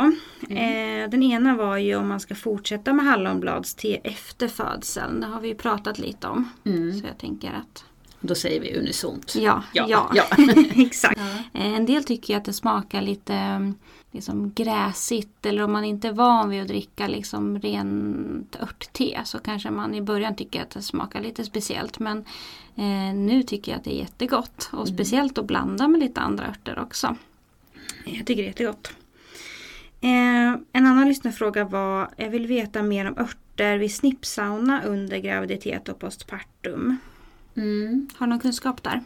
Eh, den ena var ju om man ska fortsätta med hallonbladste efter födseln. Det har vi ju pratat lite om. Mm. Så jag tänker att Då säger vi unisont. ja, ja, Ja, ja. exakt. Eh, En del tycker att det smakar lite mm, liksom gräsigt eller om man inte är van vid att dricka liksom rent örtte så kanske man i början tycker att det smakar lite speciellt men eh, nu tycker jag att det är jättegott och speciellt att blanda med lite andra örter också. Jag tycker det är jättegott. Eh, en annan lyssnarfråga var, jag vill veta mer om örter vid snippsauna under graviditet och postpartum. Mm. Har du någon kunskap där?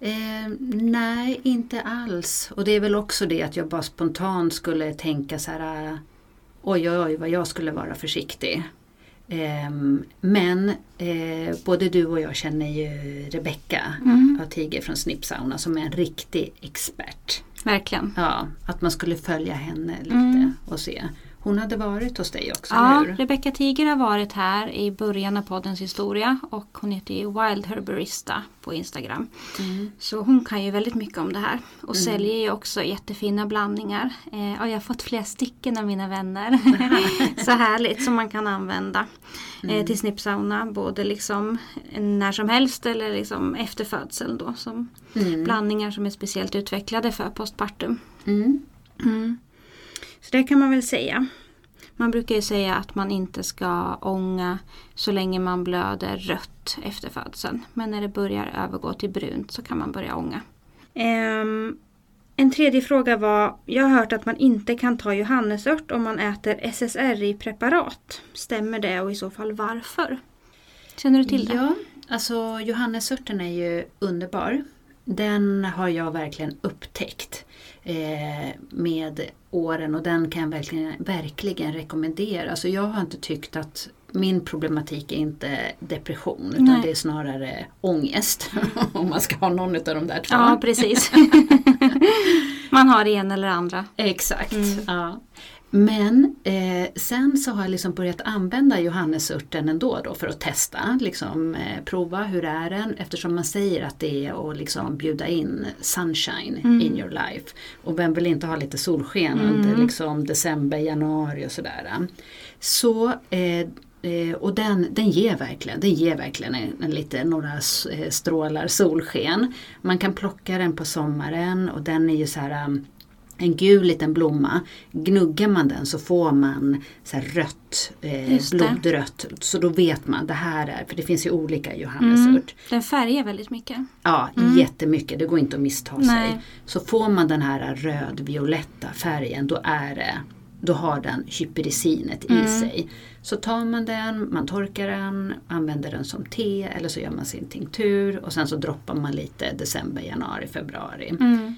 Eh, nej, inte alls. Och det är väl också det att jag bara spontant skulle tänka så här eh, oj, oj, oj vad jag skulle vara försiktig. Ehm, men eh, både du och jag känner ju Rebecka Mm. av Tiger från Snippsauna som är en riktig expert. Verkligen. Ja, att man skulle följa henne lite Mm. och se. Hon hade varit hos dig också, Ja? Rebecca Tiger har varit här i början av poddens historia och hon heter ju Wild Herbarista på Instagram. Mm. Så hon kan ju väldigt mycket om det här och säljer ju också jättefina blandningar. Eh, och jag har fått flera stycken av mina vänner. Så härligt som man kan använda eh, till snippsauna både liksom när som helst eller liksom efter födseln då. Som Mm. blandningar som är speciellt utvecklade för postpartum. Så det kan man väl säga. Man brukar ju säga att man inte ska ånga så länge man blöder rött efter födseln. Men när det börjar övergå till brunt så kan man börja ånga. Um, en tredje fråga var, jag har hört att man inte kan ta johannesört om man äter SSRI-preparat. Stämmer det och i så fall varför? Känner du till det? Ja, alltså johannesörten är ju underbar. Den har jag verkligen upptäckt eh, med åren och den kan jag verkligen, verkligen rekommendera. Alltså jag har inte tyckt att min problematik är inte depression utan Nej. det är snarare ångest. om man ska ha någon av de där två. Ja, precis. man har det ena eller andra. Exakt. Mm. Ja. Men eh, sen så har jag liksom börjat använda johannesörten ändå då för att testa, liksom, eh, prova hur är den eftersom man säger att det är att liksom bjuda in sunshine Mm. in your life. Och vem vill inte ha lite solsken Mm. under liksom december, januari och sådär. Så eh, Eh, och den, den ger verkligen, den ger verkligen en, en lite, några eh, strålar solsken. Man kan plocka den på sommaren och den är ju så här um, en gul liten blomma. Gnuggar man den så får man så rött, eh, blodrött. Så då vet man, det här är, för det finns ju olika johannesört. Den färgar väldigt mycket. Ja, Mm. jättemycket. Det går inte att missta Nej. sig. Så får man den här röd-violetta färgen då är det då har den hypericinet i Mm. sig. Så tar man den, man torkar den, använder den som te eller så gör man sin tinktur och sen så droppar man lite december, januari, februari. Mm.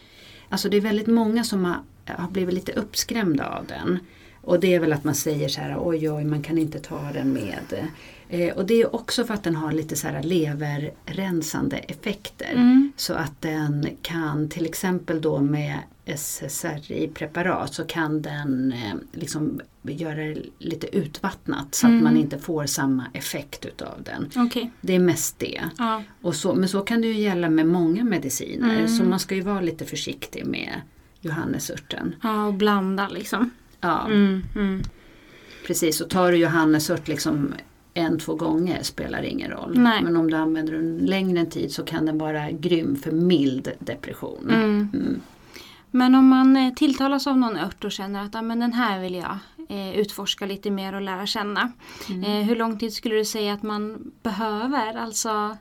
Alltså det är väldigt många som har, har blivit lite uppskrämda av den. Och det är väl att man säger så här, oj oj man kan inte ta den med. Eh, Eh, och det är också för att den har lite så här leverrensande effekter. Mm. Så att den kan till exempel då med SSRI-preparat så kan den eh, liksom göra det lite utvattnat så Mm. att man inte får samma effekt utav den. Okej. Det är mest det. Ja. Och så, men så kan det ju gälla med många mediciner Mm. så man ska ju vara lite försiktig med johannesörten. ja, och blanda liksom. Ja, Mm. Mm. precis. Och tar du johannesört liksom en, två gånger spelar ingen roll. Nej. Men om du använder den längre en tid så kan den vara grym för mild depression. Mm. Mm. Men om man eh, tilltalas av någon ört och känner att ah, men den här vill jag eh, utforska lite mer och lära känna. Mm. Eh, hur lång tid skulle du säga att man behöver? Alltså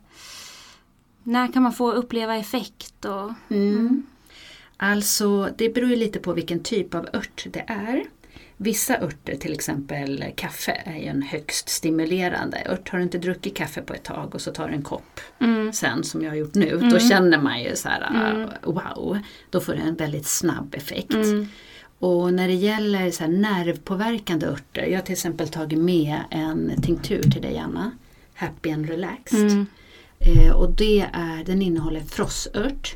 när kan man få uppleva effekt? Och, Mm. Alltså det beror ju lite på vilken typ av ört det är. Vissa örter, till exempel kaffe, är ju en högst stimulerande ört. Har du inte druckit kaffe på ett tag och så tar du en kopp Mm. sen som jag har gjort nu, Mm. då känner man ju så här, Mm. wow, då får det en väldigt snabb effekt. Mm. Och när det gäller så nervpåverkande örter, jag har till exempel tagit med en tinktur till dig Anna, Happy and Relaxed. Mm. Eh, och det är, den innehåller frossört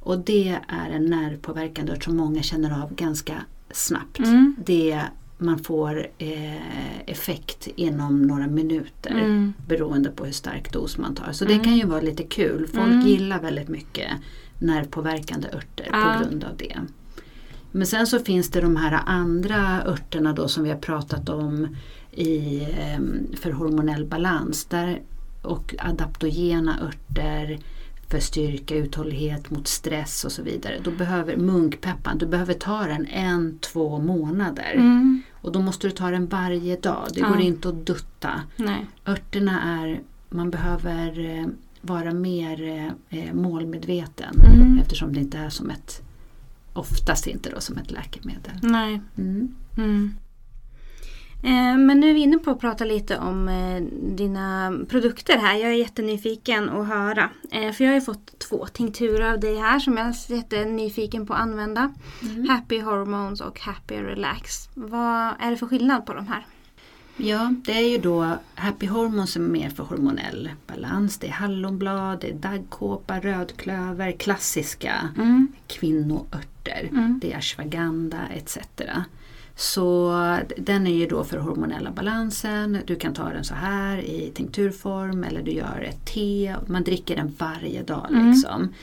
och det är en nervpåverkande ört som många känner av ganska snabbt. Mm. Det, man får eh, effekt inom några minuter Mm. beroende på hur stark dos man tar. Så Mm. det kan ju vara lite kul. Folk Mm. gillar väldigt mycket nervpåverkande örter Ja. på grund av det. Men sen så finns det de här andra örterna då som vi har pratat om i, eh, för hormonell balans. Där, och adaptogena örter för styrka, uthållighet mot stress och så vidare. Då behöver munkpeppan, du behöver ta den en, två månader. Mm. Och då måste du ta den varje dag. Det Ja. går inte att dutta. Nej. Örterna är, man behöver eh, vara mer eh, målmedveten Mm. eftersom det inte är som ett, oftast inte då som ett läkemedel. Nej. Mm. Eh, Men nu är vi inne på att prata lite om eh, dina produkter här. Jag är jättenyfiken att höra. Eh, För jag har ju fått två tinkturer av dig här som jag är jättenyfiken på att använda. Mm. Happy Hormones och Happy Relax. Vad är det för skillnad på de här? Ja, det är ju då Happy Hormones som är mer för hormonell balans. Det är hallonblad, det är daggkåpa, rödklöver, klassiska Mm. kvinnoörter. Mm. Det är ashwagandha etc. Så den är ju då för hormonella balansen. Du kan ta den så här i tinkturform eller du gör ett te. Man dricker den varje dag. Mm. Liksom.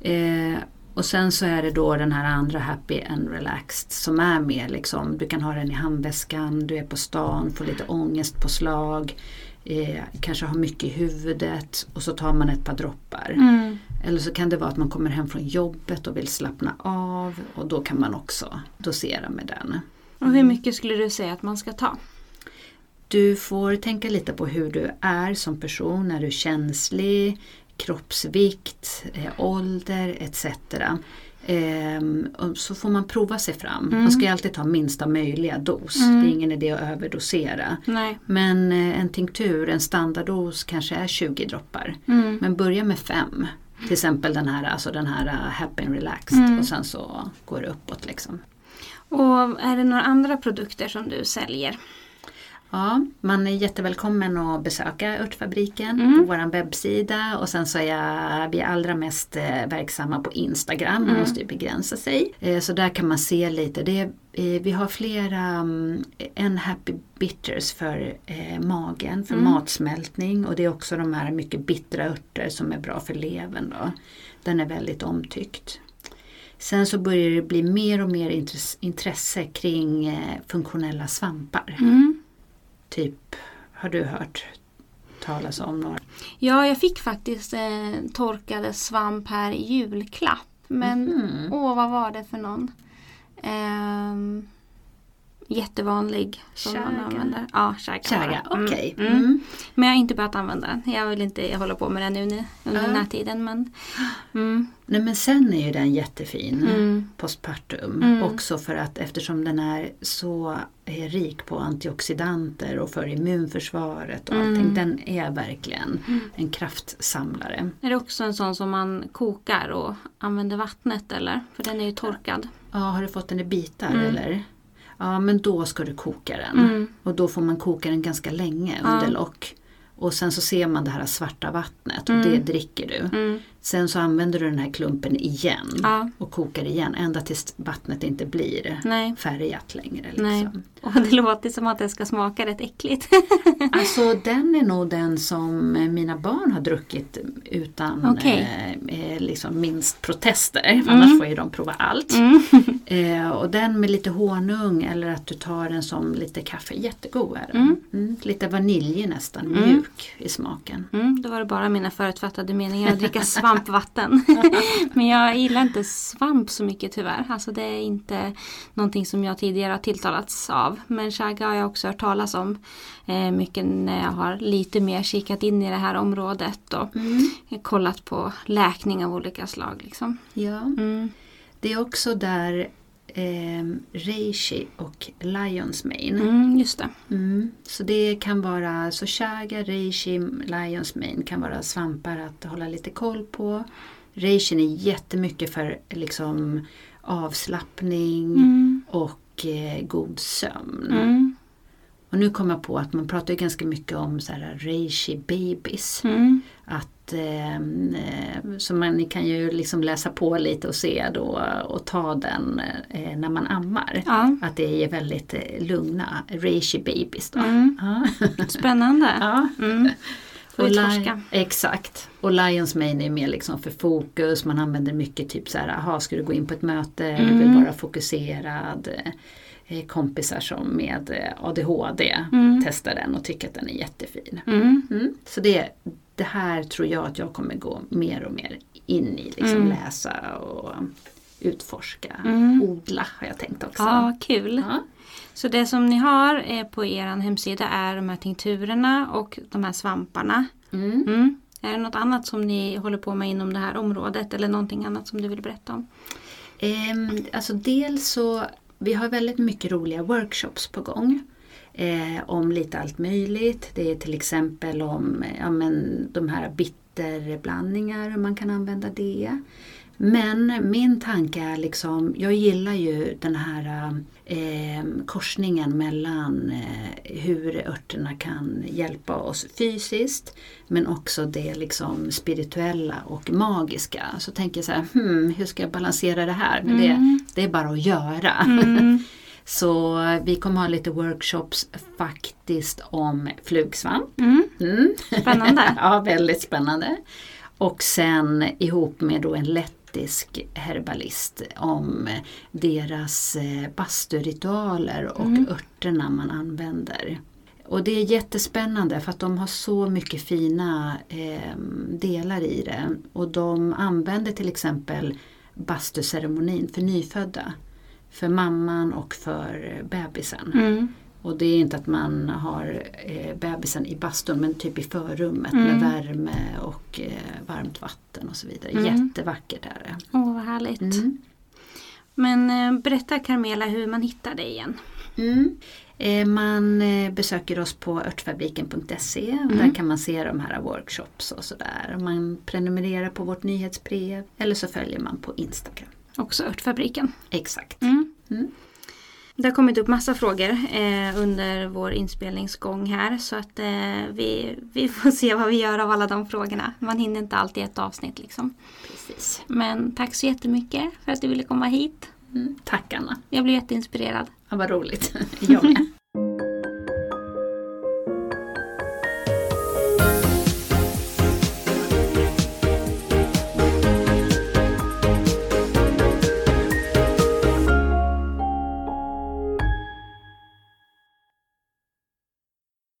Eh, och sen så är det då den här andra Happy and Relaxed som är mer liksom, du kan ha den i handväskan, du är på stan, får lite ångestpåslag, eh, kanske har mycket i huvudet och så tar man ett par droppar. Mm. Eller så kan det vara att man kommer hem från jobbet och vill slappna av och då kan man också dosera med den. Och hur mycket skulle du säga att man ska ta? Du får tänka lite på hur du är som person. Är du känslig? Kroppsvikt? Eh, ålder? Etc. Ehm, så får man prova sig fram. Mm. Man ska ju alltid ta minsta möjliga dos. Mm. Det är ingen idé att överdosera. Nej. Men eh, en tinktur, en standarddos kanske är 20 droppar. Mm. Men börja med fem. Till exempel den här, alltså den här uh, Happy and Relaxed Mm. och sen så går det uppåt. Liksom. Och är det några andra produkter som du säljer? Ja, man är jättevälkommen att besöka Örtfabriken Mm. på vår webbsida och sen så är jag, vi är allra mest eh, verksamma på Instagram, man Mm. måste ju begränsa sig. Eh, Så där kan man se lite. Det eh, vi har flera, mm, en Happy Bitters för magen, för Mm. matsmältning och det är också de här mycket bittra örter som är bra för levern. Då. Den är väldigt omtyckt. Sen så börjar det bli mer och mer intresse, kring eh, funktionella svampar. Mm. Typ, har du hört talas om några? Ja, jag fick faktiskt eh, torkade svamp här i julklapp. Men Mhm. åh, vad var det för någon? Ehm, jättevanlig som man använder. Ja, Chaga, det. Mm, okej. Mm. Mm. Men jag har inte börjat använda den. Jag vill inte hålla på med den nu under Ja. den här tiden. Men, mm, Nej men sen är ju den jättefin. mm, Postpartum. Mm. Också för att eftersom den är så eh, rik på antioxidanter och för immunförsvaret och allting. Den är verkligen en kraftsamlare. är det också en sån som man kokar och använder vattnet eller? För den är ju torkad. Ja, har du fått den i bitar eller? Ja men då ska du koka den. Mm. Och då får man koka den ganska länge under lock. Och sen så ser man det här svarta vattnet och Mm. det dricker du. Mm. Sen så använder du den här klumpen igen Ja, och kokar igen ända tills vattnet inte blir nej. färgat längre. Liksom. Och det låter som att det ska smaka rätt äckligt. Alltså den är nog den som mina barn har druckit utan Okej. eh, eh, liksom minst protester. Annars får ju de prova allt. Mm. Eh, och den med lite honung eller att du tar den som lite kaffe, jättegod är den. Mm. Mm, lite vanilj nästan, Mm. mjuk i smaken. Mm, då var det bara mina förutfattade meningar att dricka svampvatten. Men jag gillar inte svamp så mycket tyvärr. Alltså det är inte någonting som jag tidigare har tilltalats av. Men chaga har jag också hört talas om eh, mycket när jag har lite mer kikat in i det här området och kollat på läkning av olika slag. Liksom. Ja. Mm. Det är också där eh, reishi och lions mane. Mm, just det. Mm. Så det kan vara, så chaga, reishi, lions mane kan vara svampar att hålla lite koll på. Reishin är jättemycket för liksom avslappning Mm. och eh, god sömn. Mm. Och nu kommer jag på att man pratar ganska mycket om så här reishi babies. Mm. Att, eh, eh, så man kan ju liksom läsa på lite och se då och ta den eh, när man ammar. Ja. Att det är väldigt eh, lugna reishi babies då. Mm. Ja. Spännande. ja. Mm. Och utforska. exakt. Och Lions Mane är mer liksom för fokus. Man använder mycket typ så här, aha, ska du gå in på ett möte, du vill Mm. vara fokuserad. Eh, Kompisar som med eh, ADHD Mm. testar den och tycker att den är jättefin. Mm. Mm. Så det, det här tror jag att jag kommer gå mer och mer in i. Liksom Mm. läsa och utforska. Mm. Odla har jag tänkt också. Ja, kul. Ja. Så det som ni har eh, på er hemsida är de här tinkturerna och de här svamparna. Mm. Mm. Är det något annat som ni håller på med inom det här området eller någonting annat som du vill berätta om? Ehm, alltså dels så, vi har väldigt mycket roliga workshops på gång. Eh, om lite allt möjligt. Det är till exempel om ja, men, de här bitterblandningar, hur man kan använda det. Men min tanke är liksom, jag gillar ju den här eh, korsningen mellan eh, hur örterna kan hjälpa oss fysiskt men också det liksom spirituella och magiska. Så tänker jag så här, hmm, hur ska jag balansera det här? Men Mm. det, det är bara att göra. Mm. Så vi kommer ha lite workshops faktiskt om flugsvamp. Mm. Mm. Spännande. ja, väldigt spännande. Och sen ihop med då en lettisk herbalist om deras eh, basturitualer och Mm. örterna man använder. Och det är jättespännande för att de har så mycket fina eh, delar i det. Och de använder till exempel bastuceremonin för nyfödda. För mamman och för bebisen. Mm. Och det är inte att man har eh, bebisen i bastun men typ i förrummet Mm. med värme och eh, varmt vatten och så vidare. Mm. Jättevackert är det. Åh, vad härligt. Mm. Men eh, berätta Carmela hur man hittar dig igen. Mm. Eh, man eh, besöker oss på örtfabriken.se och Mm. där kan man se de här workshops och sådär. Man prenumererar på vårt nyhetsbrev eller så följer man på Instagram. Också Örtfabriken. Exakt. Mm. Mm. Det har kommit upp massa frågor eh, under vår inspelningsgång här så att eh, vi, vi får se vad vi gör av alla de frågorna. Man hinner inte alltid ett avsnitt liksom. Precis. Men tack så jättemycket för att du ville komma hit. Mm. Tack Anna, Jag blev jätteinspirerad. ja, vad roligt. Jag med.